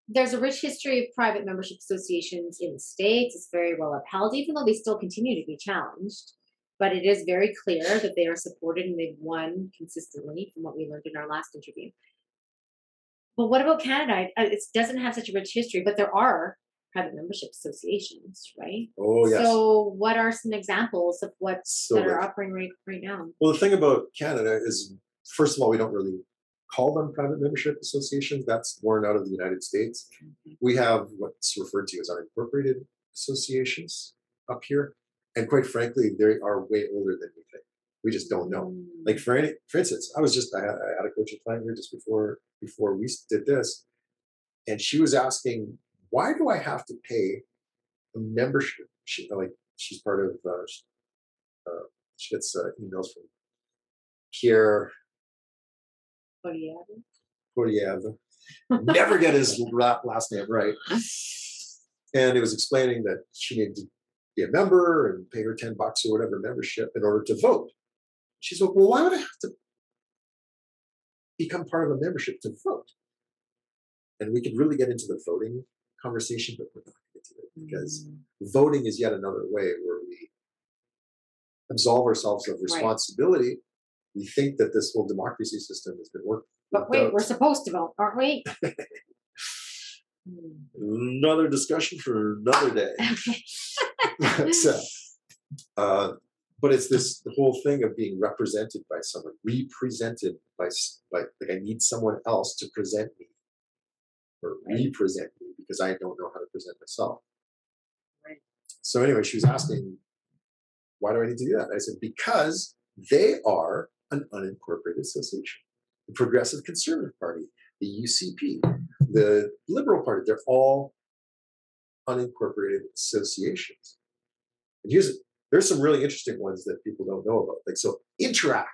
there's a rich history of private membership associations in the states. It's very well upheld, even though they still continue to be challenged. But it is very clear that they are supported and they've won consistently, from what we learned in our last interview. But what about Canada? It doesn't have such a rich history, but there are private membership associations, right? Oh yes. So, what are some examples of what's So that are operating right, right now? Well, the thing about Canada is, first of all, we don't really call them private membership associations. That's born out of the United States. We have what's referred to as unincorporated associations up here, and quite frankly, they are way older than we think. We just don't know. Mm. Like for any, for instance, I was just I had, I had a coaching client here just before before we did this, and she was asking, why do I have to pay a membership? She like she's part of uh, uh, she gets uh, emails from Pierre What do you have? Poilievre. Never get his last name right. And it was explaining that she needed to be a member and pay her 10 bucks or whatever membership in order to vote. She's like, well, why would I have to become part of a membership to vote. And we could really get into the voting conversation, but we're not going to get to it because Mm. voting is yet another way where we absolve ourselves of responsibility. We think that this whole democracy system has been working. But wait, we're supposed to vote, aren't we? Another discussion for another day. Okay. so, uh, but it's this the whole thing of being represented by someone, represented by by like I need someone else to present me or Right. represent me because I don't know how to present myself. Right. So anyway, she was asking, why do I need to do that? I said because they are an unincorporated association. The Progressive Conservative Party, the UCP, the Liberal Party, they're all unincorporated associations. And here's there's some really interesting ones that people don't know about. Like so Interac,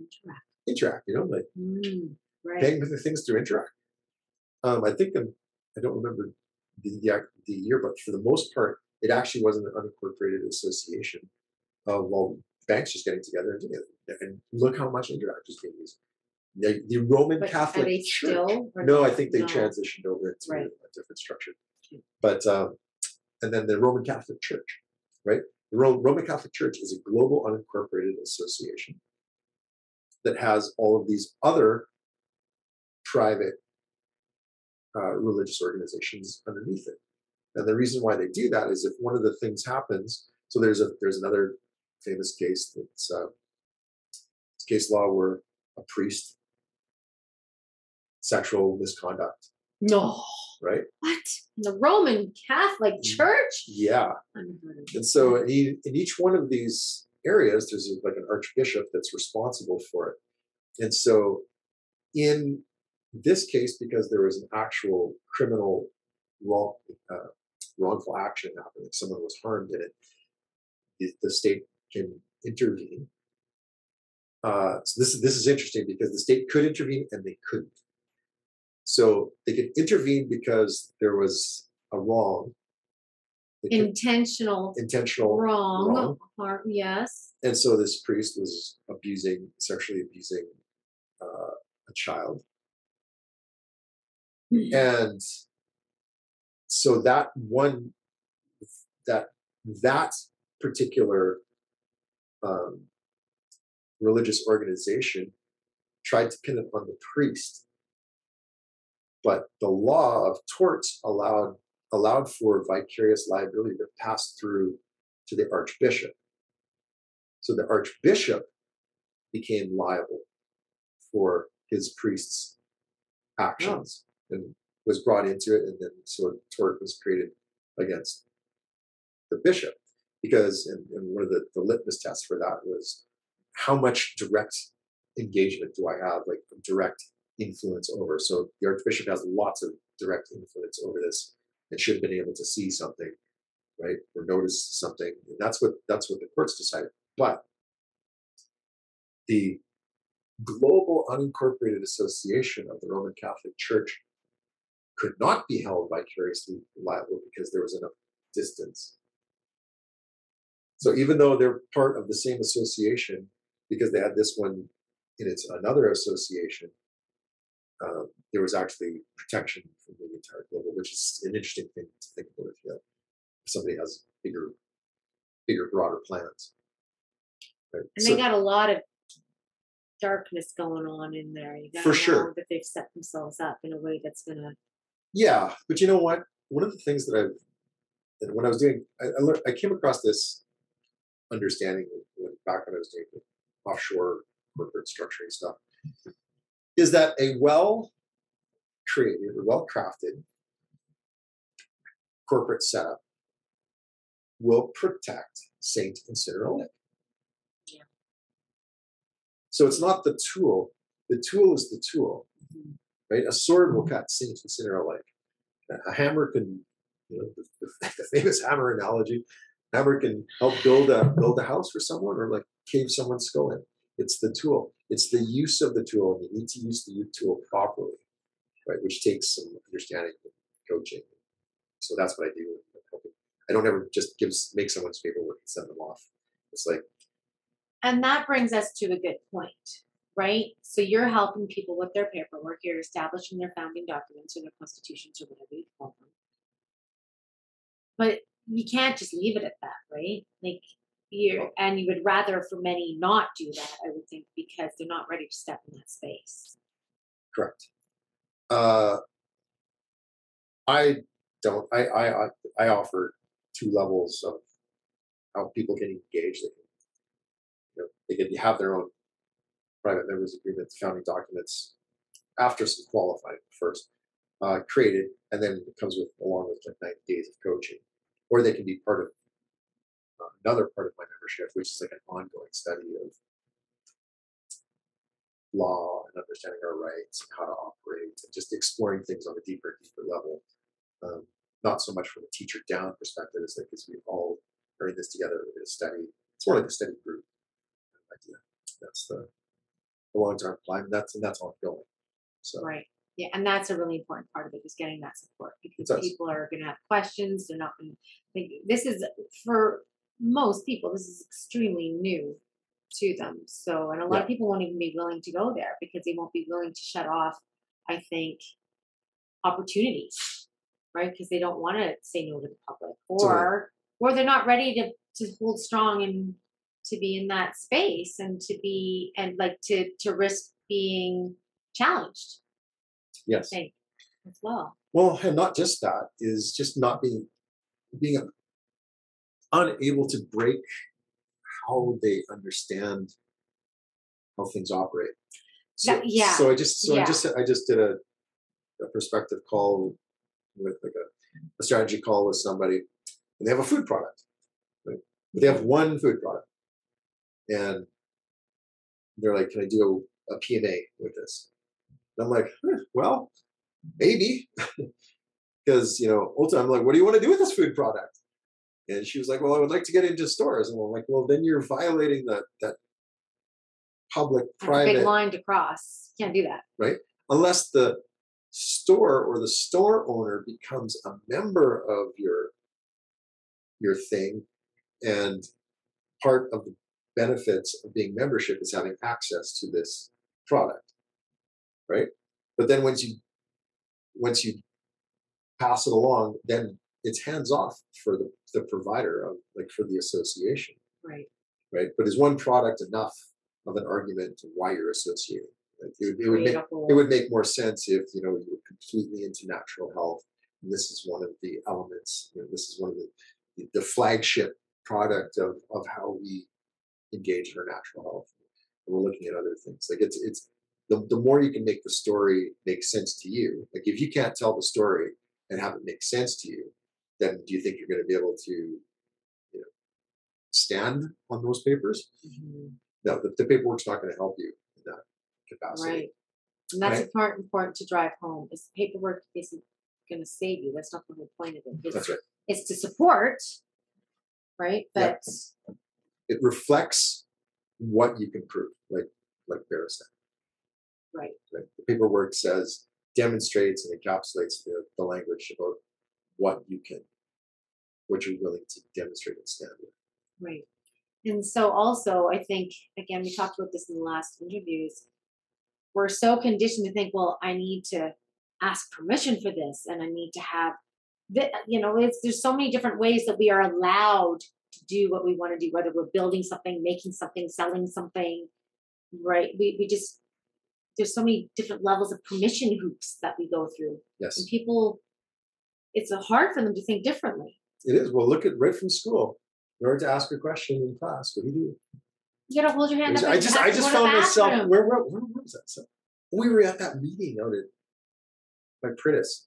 Interac. Interac, you know, like Mm, right. paying for the things through Interac. Um, I think I'm, I don't remember the, the the year, but for the most part, it actually wasn't an unincorporated association. Uh, well, banks just getting together and doing it. And look how much Interac is being used. The, the Roman But Catholic are they Church. still? No, I think they No. transitioned over into Right. a different structure. But um, and then the Roman Catholic Church, right? The Ro- Roman Catholic Church is a global unincorporated association that has all of these other private uh, religious organizations underneath it. And the reason why they do that is if one of the things happens. So there's a there's another famous case that's uh, it's case law where a priest sexual misconduct, No. right? What? In the Roman Catholic Mm. Church? Yeah. And so in, in each one of these areas, there's like an archbishop that's responsible for it. And so in this case, because there was an actual criminal wrong, uh, wrongful action happening, someone was harmed in it, the, the state can intervene. Uh, so this, this is interesting because the state could intervene and they couldn't. So they could intervene because there was a wrong, Intentional intentional wrong. wrong. Har- yes. and so this priest was abusing sexually abusing uh, a child and so that one that that particular um, religious organization tried to pin it on the priest. But the law of torts allowed allowed for vicarious liability to pass through to the archbishop. So the archbishop became liable for his priest's actions and was brought into it, and then so a tort was created against the bishop because and, and one of the, the litmus tests for that was how much direct engagement do I have, like direct influence over. So the archbishop has lots of direct influence over this and should have been able to see something, right, or notice something. And that's what that's what the courts decided. But the global unincorporated association of the Roman Catholic Church could not be held vicariously liable because there was enough distance. So even though they're part of the same association, because they had this one in its another association, um, there was actually protection from the entire global, which is an interesting thing to think about if, you have, if somebody has bigger, bigger, broader plans. Right? And So- they got a lot of darkness going on in there. You For sure. that they've set themselves up in a way that's gonna Yeah, but you know what? One of the things that I've and when I was doing, I, I, learned, I came across this understanding when, back when I was doing offshore corporate structuring stuff, is that a well created or well crafted corporate setup will protect Saint and alike. Yeah. So it's not the tool. The tool is the tool mm-hmm. right? A sword will cut saint and sinner alike. A- A hammer can, you know, the, the, the famous hammer analogy. Hammer can help build a build a house for someone or like cave someone's skull in. It's the tool. It's the use of the tool, and you need to use the tool properly, right? Which takes some understanding and coaching. So that's what I do. I don't ever just give make someone's paperwork and send them off. It's like and that brings us to a good point right? So you're helping people with their paperwork. You're establishing their founding documents or their constitutions or whatever you call them. But you can't just leave it at that, right? Like you and you would rather for many not do that, I would think, because they're not ready to step in that space. Correct. Uh, I don't. I, I I offer two levels of how people can engage. They can, you know, they can have their own private members agreement, founding documents after some qualifying first uh, created, and then it comes with along with like 90 days of coaching, or they can be part of uh, another part of my membership, which is like an ongoing study of law and understanding our rights and how to operate and just exploring things on a deeper, deeper level. Um, not so much from a teacher down perspective as like as we all are in this together in a study. It's more like a study group idea. That's the, the long term plan. That's and that's ongoing. So Right. Yeah, and that's a really important part of it is getting that support because people are going to have questions. They're not going to think this is for most people. This is extremely new to them. So, and a lot Yeah. of people won't even be willing to go there because they won't be willing to shut off. I think opportunities, right? Because they don't want to say no to the public, or or they're not ready to to hold strong and to be in that space and to be and like to to risk being challenged. Yes. think as well. Well, and not just that is just not being being unable to break how they understand how things operate. So, That- yeah, So I just so yeah. I just I just did a, a perspective call with like a, a strategy call with somebody, and they have a food product, right? But they have one food product, and they're like, "Can I do a, a PMA with this?" And I'm like, "Huh, "Well, maybe." because you know ultimately i'm like what do you want to do with this food product and she was like well i would like to get into stores and i'm like well then you're violating that that public private big line to cross. Can't do that. Right. Unless the store or the store owner becomes a member of your your thing and part of the benefits of being membership is having access to this product right? But then once you once you pass it along then it's hands off for the, the provider of like for the association. Right. right? But is one product enough of an argument to why you're associating? Like it, would- it would make it would make more sense if you know you were completely into natural health and this is one of the elements you know, this is one of the the flagship product of of how we engage in our natural health. And we're looking at other things. Like it's it's the, the more you can make the story make sense to you like if you can't tell the story and have it make sense to you then do you think you're going to be able to you know stand on those papers Mhm. no the, the paperwork's not going to help you in that capacity Right. And that's Right. important important to drive home. Is paperwork isn't going to save you. That's not the whole point of it. It's, that's right it's to support, right? Yeah. But it reflects what you can prove, like like Barra said. Right? The paperwork says demonstrates and encapsulates the, the language about what you can, what you're willing to demonstrate and stand with. right. And so also, I think again, we talked about this in the last interviews. We're so conditioned to think, well, I need to ask permission for this, and I need to have, you know, it's there's so many different ways that we are allowed to do what we want to do, whether we're building something, making something, selling something, right? We we just there's so many different levels of permission hoops that we go through, Yes, and people, it's hard for them to think differently. it is. Well, look at right from school. In order to ask a question in class, what do you do? You gotta hold your hand up. I just, I just go to the found myself. Where, where, where was that? So, we were at that meeting out at my Pritis,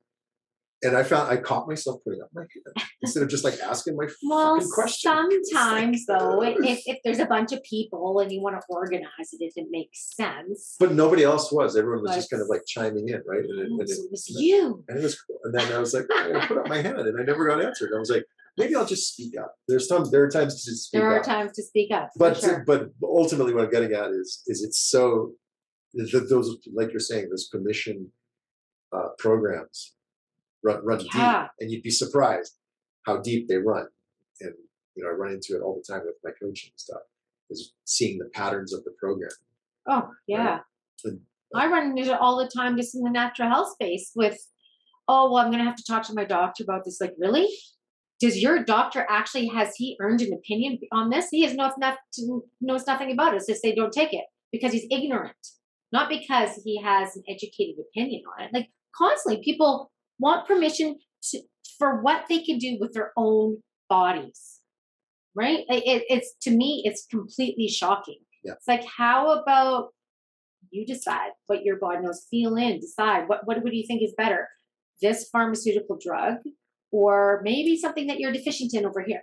and I found I caught myself putting up my hand instead of just like asking my Well, fucking question. It's like, sometimes though, if, if there's a bunch of people and you want to organize it, if it makes sense. But nobody else was. Everyone was just kind of like chiming in, right? And it, and it, so it was you. and it was cool. And then I was like, oh, I put up my hand, and I never got answered. I was like, maybe I'll just speak up. There's some there are times to speak There are up. times to speak up. but sure. but ultimately, what I'm getting at is is it's so th- those like you're saying those commission uh, programs run run Yeah. deep, and you'd be surprised how deep they run. And you know, I run into it all the time with my coaching stuff. Is seeing the patterns of the program Oh, yeah. And- uh, I run into it all the time just in the natural health space with, oh, well, I'm going to have to talk to my doctor about this. Like, really? Does your doctor actually, has he earned an opinion on this? He has knows, nothing, knows nothing about it. Just they don't take it because he's ignorant, not because he has an educated opinion on it. Like, constantly, people want permission to, for what they can do with their own bodies right? It, it's to me it's completely shocking. Yeah. it's like how about you decide what your body knows feel in decide what, what what do you think is better this pharmaceutical drug or maybe something that you're deficient in over here?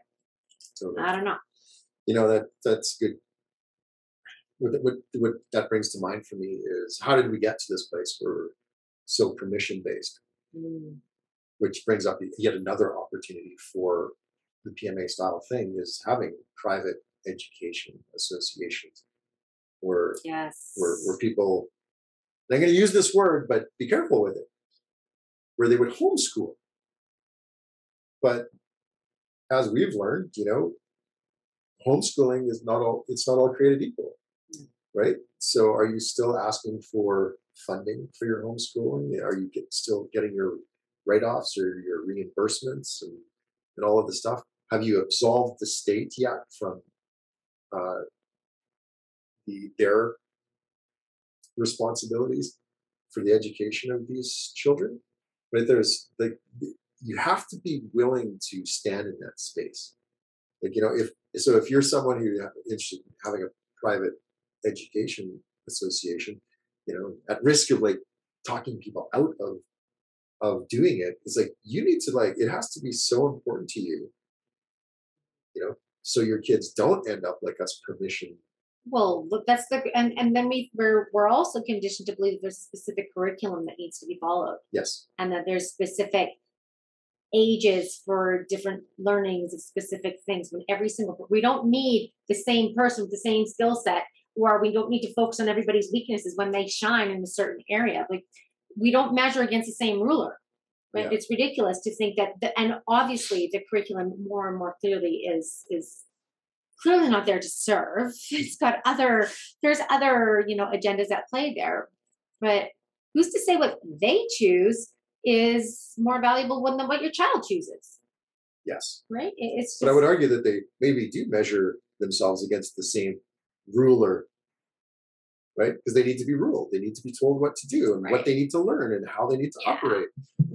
So i don't know. You know that that's good. What, what what that brings to mind for me is how did we get to this place where we're so permission based, Mm. which brings up yet another opportunity for the PMA style thing is having private education associations where yes where, where people I'm going to use this word, but be careful with it, where they would homeschool. But as we've learned, you know, homeschooling is not all it's not all created equal. Mm. Right? So are you still asking for funding for your homeschooling? Are you get, still getting your write-offs or your reimbursements and, and all of the stuff? Have you absolved the state yet from uh, the their responsibilities for the education of these children? Right? There's like you have to be willing to stand in that space. Like you know, if so, if you're someone who interested in having a private education association, you know, at risk of like talking people out of of doing it, it's like you need to like it has to be so important to you, you know, so your kids don't end up like us permission. well look that's the and and then we we're we're also conditioned to believe there's a specific curriculum that needs to be followed. Yes, and that there's specific ages for different learnings of specific things. When every single we don't need the same person with the same skill set or we don't need to focus on everybody's weaknesses when they shine in a certain area like we don't measure against the same ruler. Right Yeah. it's ridiculous to think that the, and obviously the curriculum more and more clearly is is clearly not there to serve. It's got other there's other you know agendas at play there. But who's to say what they choose is more valuable than what your child chooses? Yes. right? It's just But I would argue that they maybe do measure themselves against the same ruler, right? Because they need to be ruled. They need to be told what to do and what they need to learn and how they need to Yeah. operate.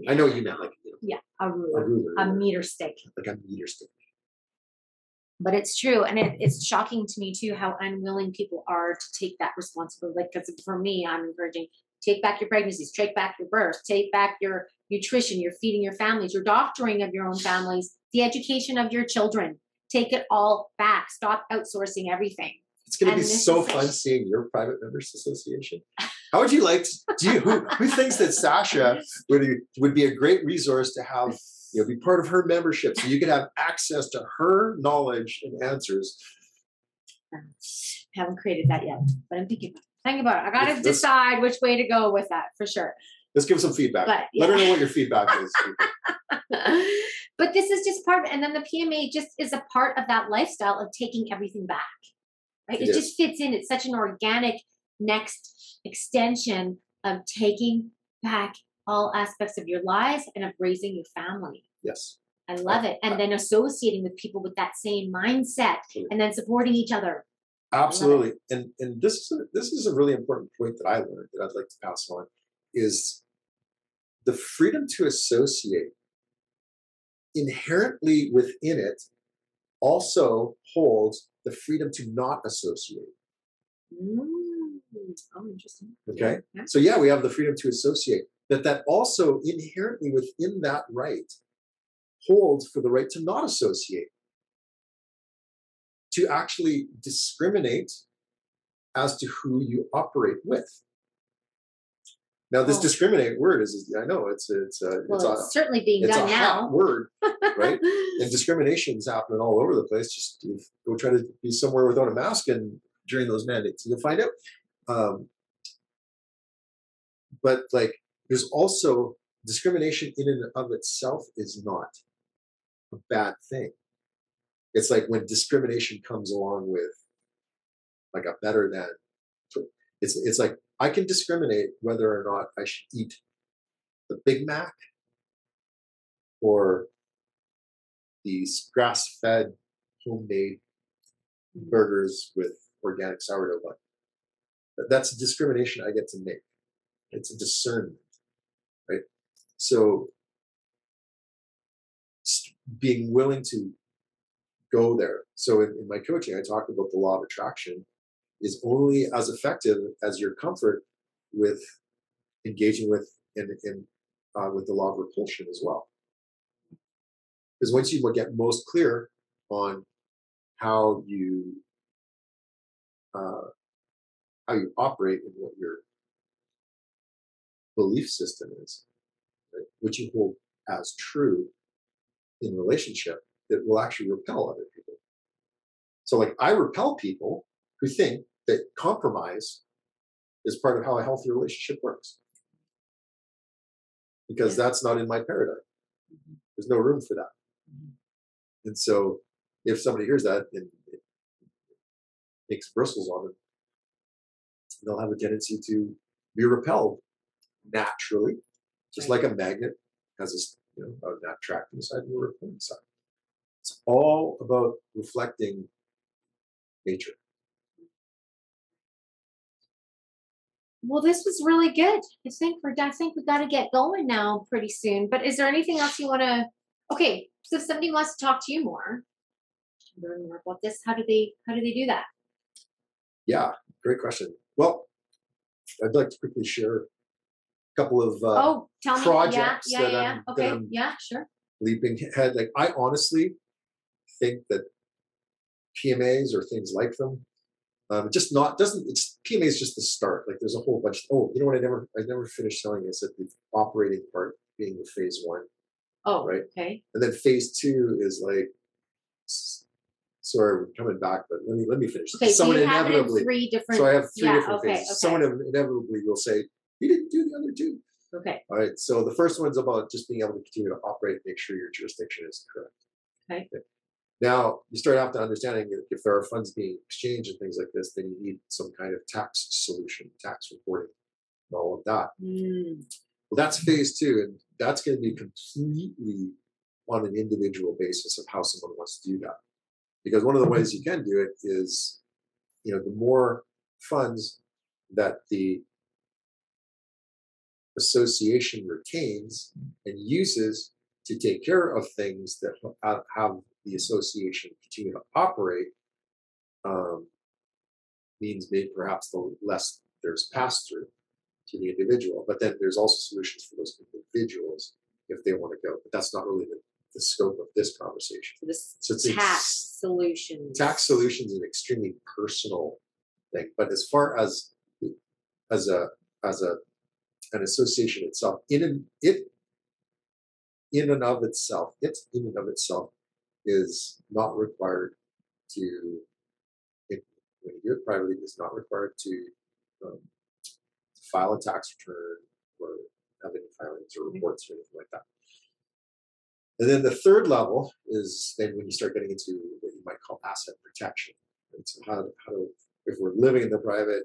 I know you meant like you know, yeah a a ruler ruler, a meter stick like a meter stick. but it's true and it, it's shocking to me too how unwilling people are to take that responsibility like because for me i'm encouraging take back your pregnancies take back your birth take back your nutrition your feeding your families your doctoring of your own families the education of your children take it all back stop outsourcing everything It's going to be so fun seeing your private members association. How would you like to do you who, who thinks that Sasha would would be a great resource to have you know be part of her membership so you could have access to her knowledge and answers? I haven't created that yet but i'm thinking think about it. I gotta Let's- let's- decide which way to go with that for sure. Let's give some feedback. But, let her know what your feedback is. But this is just part of, and then the PMA just is a part of that lifestyle of taking everything back. Right? It just fits in. It's such an organic next extension of taking back all aspects of your lives and of raising your family. yes I love it. And then associating with people with that same mindset and then supporting each other. Absolutely, and and this is a, this is a really important point that I learned that I'd like to pass on is the freedom to associate inherently within it also holds the freedom to not associate. Mm. Oh, interesting. Okay, Yeah. so yeah, we have the freedom to associate, but that also inherently within that right holds for the right to not associate, to actually discriminate as to who you operate with. Now, this Well- discriminate word is, is I know it's it's a Well, it's a certainly being it's a done hot now. word, right? and discrimination is happening all over the place. Just if, go try to be somewhere without a mask and during those mandates, you'll find out. Um, but like, there's also discrimination in and of itself is not a bad thing. It's like when discrimination comes along with like a better than. It's it's like I can discriminate whether or not I should eat the Big Mac or these grass-fed homemade burgers with organic sourdough bun. That's a discrimination I get to make. It's a discernment, right? So being willing to go there. So in, in my coaching, I talk about the law of attraction is only as effective as your comfort with engaging with and, uh, with the law of repulsion as well. Because once you get most clear on how you uh, how you operate and what your belief system is, right? what you hold as true in relationship, that will actually repel other people. So, like, I repel people who think that compromise is part of how a healthy relationship works. Because Yeah. that's not in my paradigm. Mm-hmm. There's no room for that. Mm-hmm. And so, if somebody hears that and it makes bristles on them, they'll have a tendency to be repelled naturally, just Right. like a magnet has a s- you know an attracting side and a repelling side. It's all about reflecting nature. Well, this was really good. I think we're. I think we got to get going now pretty soon. But is there anything else you want to? Okay, so if somebody wants to talk to you more, learn more about this, how do they? How do they do that? Yeah, great question. Well, I'd like to quickly share a couple of uh, oh, tell me. projects yeah, yeah, that yeah. I'm- that okay, I'm- yeah, sure. leaping ahead. Like I honestly think that PMAs or things like them, um, just not doesn't. It's PMA is just the start. Like there's a whole bunch. Oh, you know what? I never I never finished telling this that the operating part being the phase one, Oh, Right. Okay. and then phase two is like. Sorry, we're coming back, but let me let me finish. Okay. So Someone you in inevitably. three different. So I have three yeah. different okay. phases. Okay. Someone inevitably will say, "You didn't do the other two. okay. All right. So the first one's about just being able to continue to operate, make sure your jurisdiction is correct. Okay. Now you start out to understanding that if there are funds being exchanged and things like this, then you need some kind of tax solution, tax reporting, and all of that. Mm, Well, that's phase two, and that's going to be completely on an individual basis of how someone wants to do that. Because one of the ways you can do it is, you know, the more funds that the association retains and uses to take care of things that have the association continue to operate um, means maybe perhaps the less there's pass through to the individual. But then there's also solutions for those individuals if they want to go. But that's not really the, the scope of this conversation. so this So it's tax solutions. tax solutions is an extremely personal thing. But as far as as a as a an association itself, in and it in and of itself, it in and of itself is not required to it, when you do it privately, is not required to um, file a tax return or have any filings or reports or anything like that. And then the third level is then when you start getting into what you might call asset protection. And so how, how do if we're living in the private,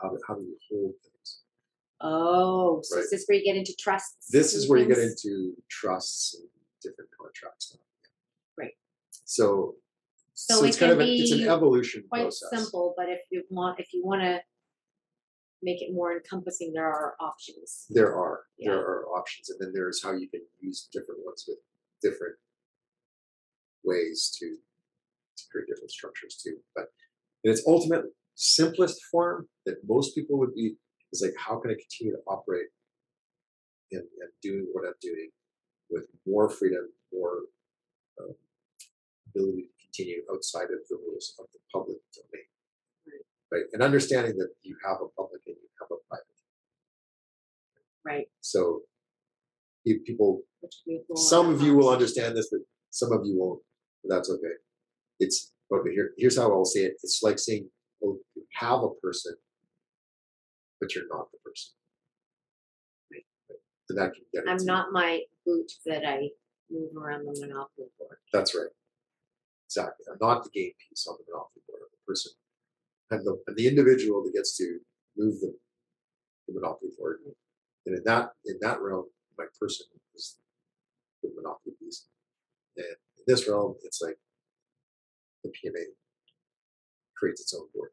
how do, how do you hold things? Oh, so Right. is this where you get into trusts? This is where you get into trusts and different contracts. Right. So, So, so, it it's kind of a, it's an evolution quite process. simple, but if you want, if you want to make it more encompassing, there are options. There are Yeah. there are options, and then there's how you can use different ones with different ways to, to create different structures too. But in its ultimate simplest form, that most people would be is like, how can I continue to operate and, and doing what I'm doing with more freedom, more um, ability to continue outside of the rules of the public domain, right? And understanding that you have a public and you have a private. Right. So if people, some of you will understand this, but some of you won't. But that's okay. It's okay. Here, here's how I'll say it. It's like saying, "Oh, you have a person, but you're not the person." Right. And that can get. I'm not my boot that I move around the monopoly board. That's right. Exactly. I'm not the game piece on the monopoly board. I'm the person I'm the, I'm the individual that gets to move the, the monopoly forward. And in that in that realm, my person is the monopoly piece. And in this realm, it's like the PMA creates its own board.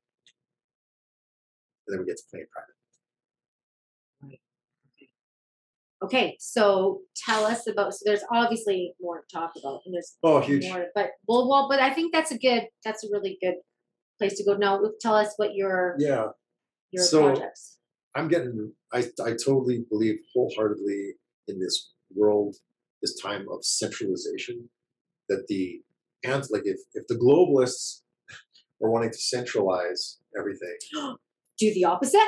And then we get to play in private. Okay, so tell us about. So there's obviously more to talk about, and there's Oh, huge. more. But well, well, but I think that's a good. That's a really good place to go. Now, tell us what your Yeah. your So- projects. I'm getting I I totally believe wholeheartedly in this world, this time of centralization, that the and like if if the globalists are wanting to centralize everything, Do the opposite.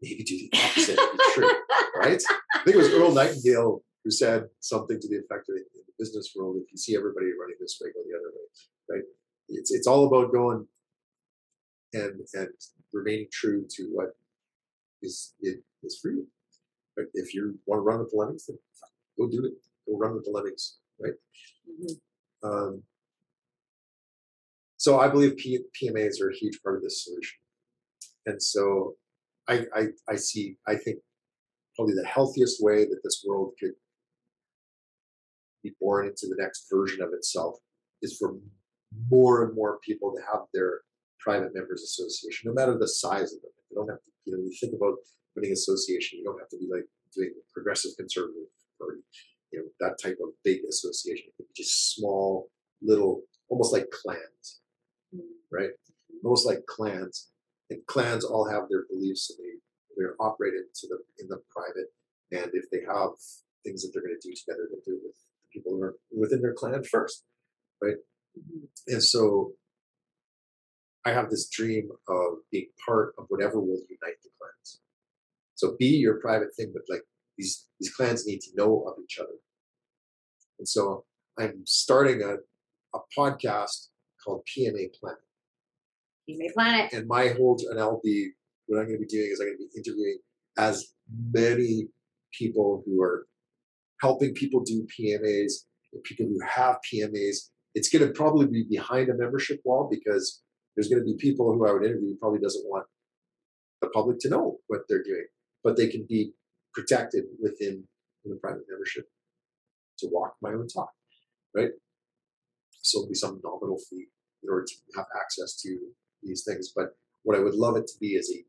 maybe do the opposite true, right? I think it was Earl Nightingale who said something to the effect of in the business world, if you see everybody running this way, go the other way, right? It's it's all about going and and remaining true to what is it is for you. But if you want to run with the lemmings, then go do it. Go run with the lemmings, right? Mhm. Um, so I believe P- PMAs are a huge part of this solution, and so I, I I see I think probably the healthiest way that this world could be born into the next version of itself is for more and more people to have their private members association, no matter the size of them. You don't have to, you know, you think about winning association, you don't have to be like doing progressive conservative party, you know, that type of big association. It could be just small, little, almost like clans, mm. right? Almost like clans. And clans all have their beliefs and they they're operated to the in the private. And if they have things that they're going to do together, they do it with the people who are within their clan first, right? Mm-hmm. And so I have this dream of being part of whatever will unite the clans. So be your private thing, but like these these clans need to know of each other. And so I'm starting a, a podcast called PMA Planet. You may plan it. And my whole and I'll be what I'm going to be doing is I'm going to be interviewing as many people who are helping people do PMAs people who have PMAs. It's going to probably be behind a membership wall because there's going to be people who I would interview probably doesn't want the public to know what they're doing, but they can be protected within the private membership to walk my own talk, right? So it'll be some nominal fee in order to have access to these things. But what I would love it to be is a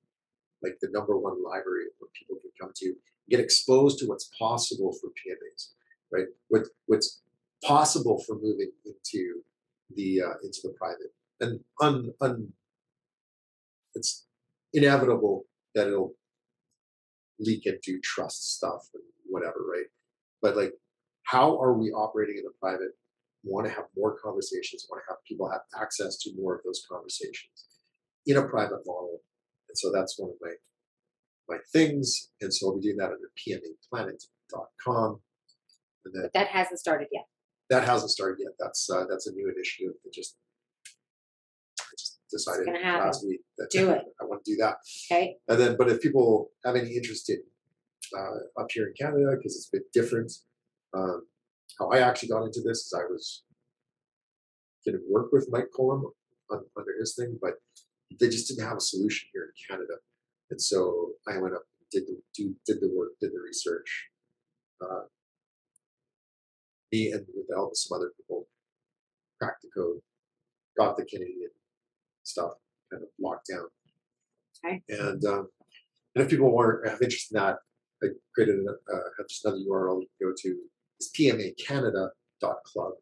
like the number one library where people can come to get exposed to what's possible for PMAs, right? What what's possible for moving into the uh, into the private and un, un it's inevitable that it'll leak into trust stuff and whatever, right? But like, how are we operating in the private? Want to have more conversations, want to have people have access to more of those conversations in a private model. And so that's one of my my things. And so I'll be doing that under pmaplanet.com. And then But that hasn't started yet. that hasn't started yet. That's uh, that's a new initiative that just I just decided last week that Do it. I want to do that. Okay. And then, but if people have any interest in uh, up here in Canada, because it's a bit different, um, how I actually got into this is I was going to work with Mike Colum on, under his thing, but they just didn't have a solution here in Canada, and so I went up, did the do, did the work, did the research. Uh, me and with the help of some other people, cracked the code, got the Canadian stuff kind of locked down. Okay. And um, and if people want have interest in that, I created an, uh, have just another URL you can go to. It's pmacanada.club.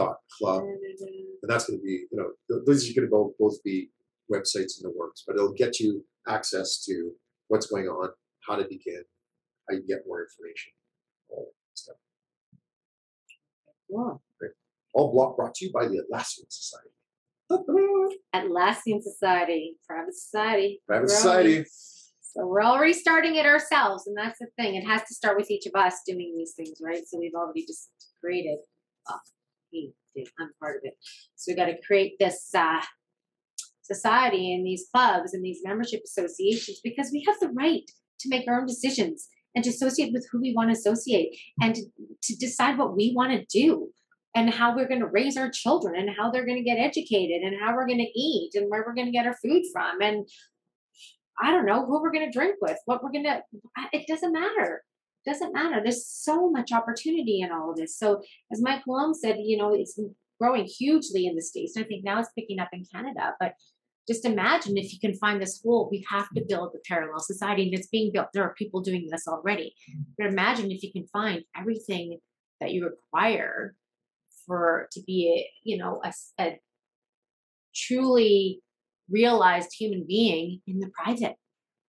pmacanada.club. Mm-hmm. And that's going to be, you know, th- those are going to both, both be websites in the works, but it'll get you access to what's going on, how to begin, how you get more information, all that stuff. Cool. All block brought to you by the Atlassian Society. Atlassian Society, private society. Private Society. So we're already starting it ourselves, and that's the thing. It has to start with each of us doing these things, right? So we've already just created. Uh, He. I'm part of it. So we got to create this uh, society and these clubs and these membership associations because we have the right to make our own decisions and to associate with who we want to associate and to, to decide what we want to do. and how we're going to raise our children and how they're going to get educated and how we're going to eat and where we're going to get our food from and I don't know who we're going to drink with, what we're going to, it doesn't matter. Doesn't matter. There's so much opportunity in all of this. So, as Mike Malone said, you know, it's growing hugely in the States. And I think now it's picking up in Canada. But just imagine if you can find this whole, we have to build a parallel society and it's being built. There are people doing this already. Mm-hmm. But imagine if you can find everything that you require for to be a, you know, a, a truly realized human being in the private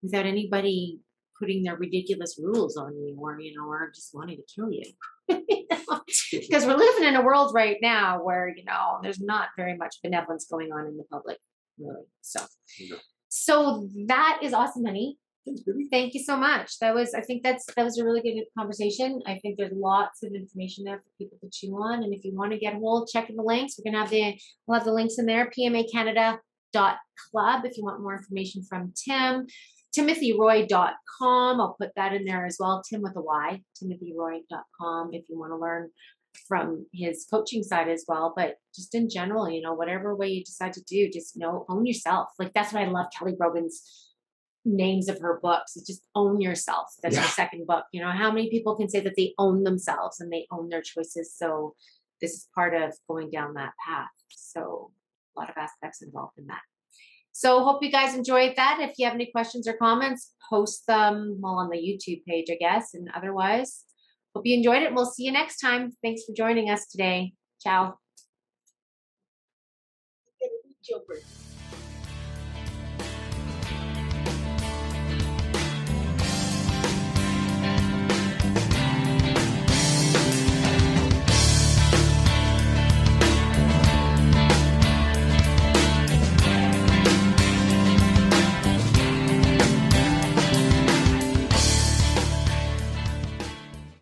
without anybody putting their ridiculous rules on you or you know or just wanting to kill you. Because we're living in a world right now where you know there's not very much benevolence going on in the public really so. So that is awesome honey. Thank you so much. That was i think that's that was a really good conversation. I think there's lots of information there for people to chew on and if you want to get a hold check in the links. We're going to have the we'll have the links in there pma canada dot club if you want more information from Tym tymothyroy.com. I'll put that in there as well. Tim with a Y, tymothyroy.com if you want to learn from his coaching side as well. But just in general, you know, whatever way you decide to do, just know, own yourself. Like that's what I love Kelly Brogan's names of her books is just own yourself. That's yeah. her second book. You know, how many people can say that they own themselves and they own their choices? So this is part of going down that path. So a lot of aspects involved in that. So hope you guys enjoyed that. If you have any questions or comments, post them well on the YouTube page, I guess. And otherwise, hope you enjoyed it. We'll see you next time. Thanks for joining us today. Ciao.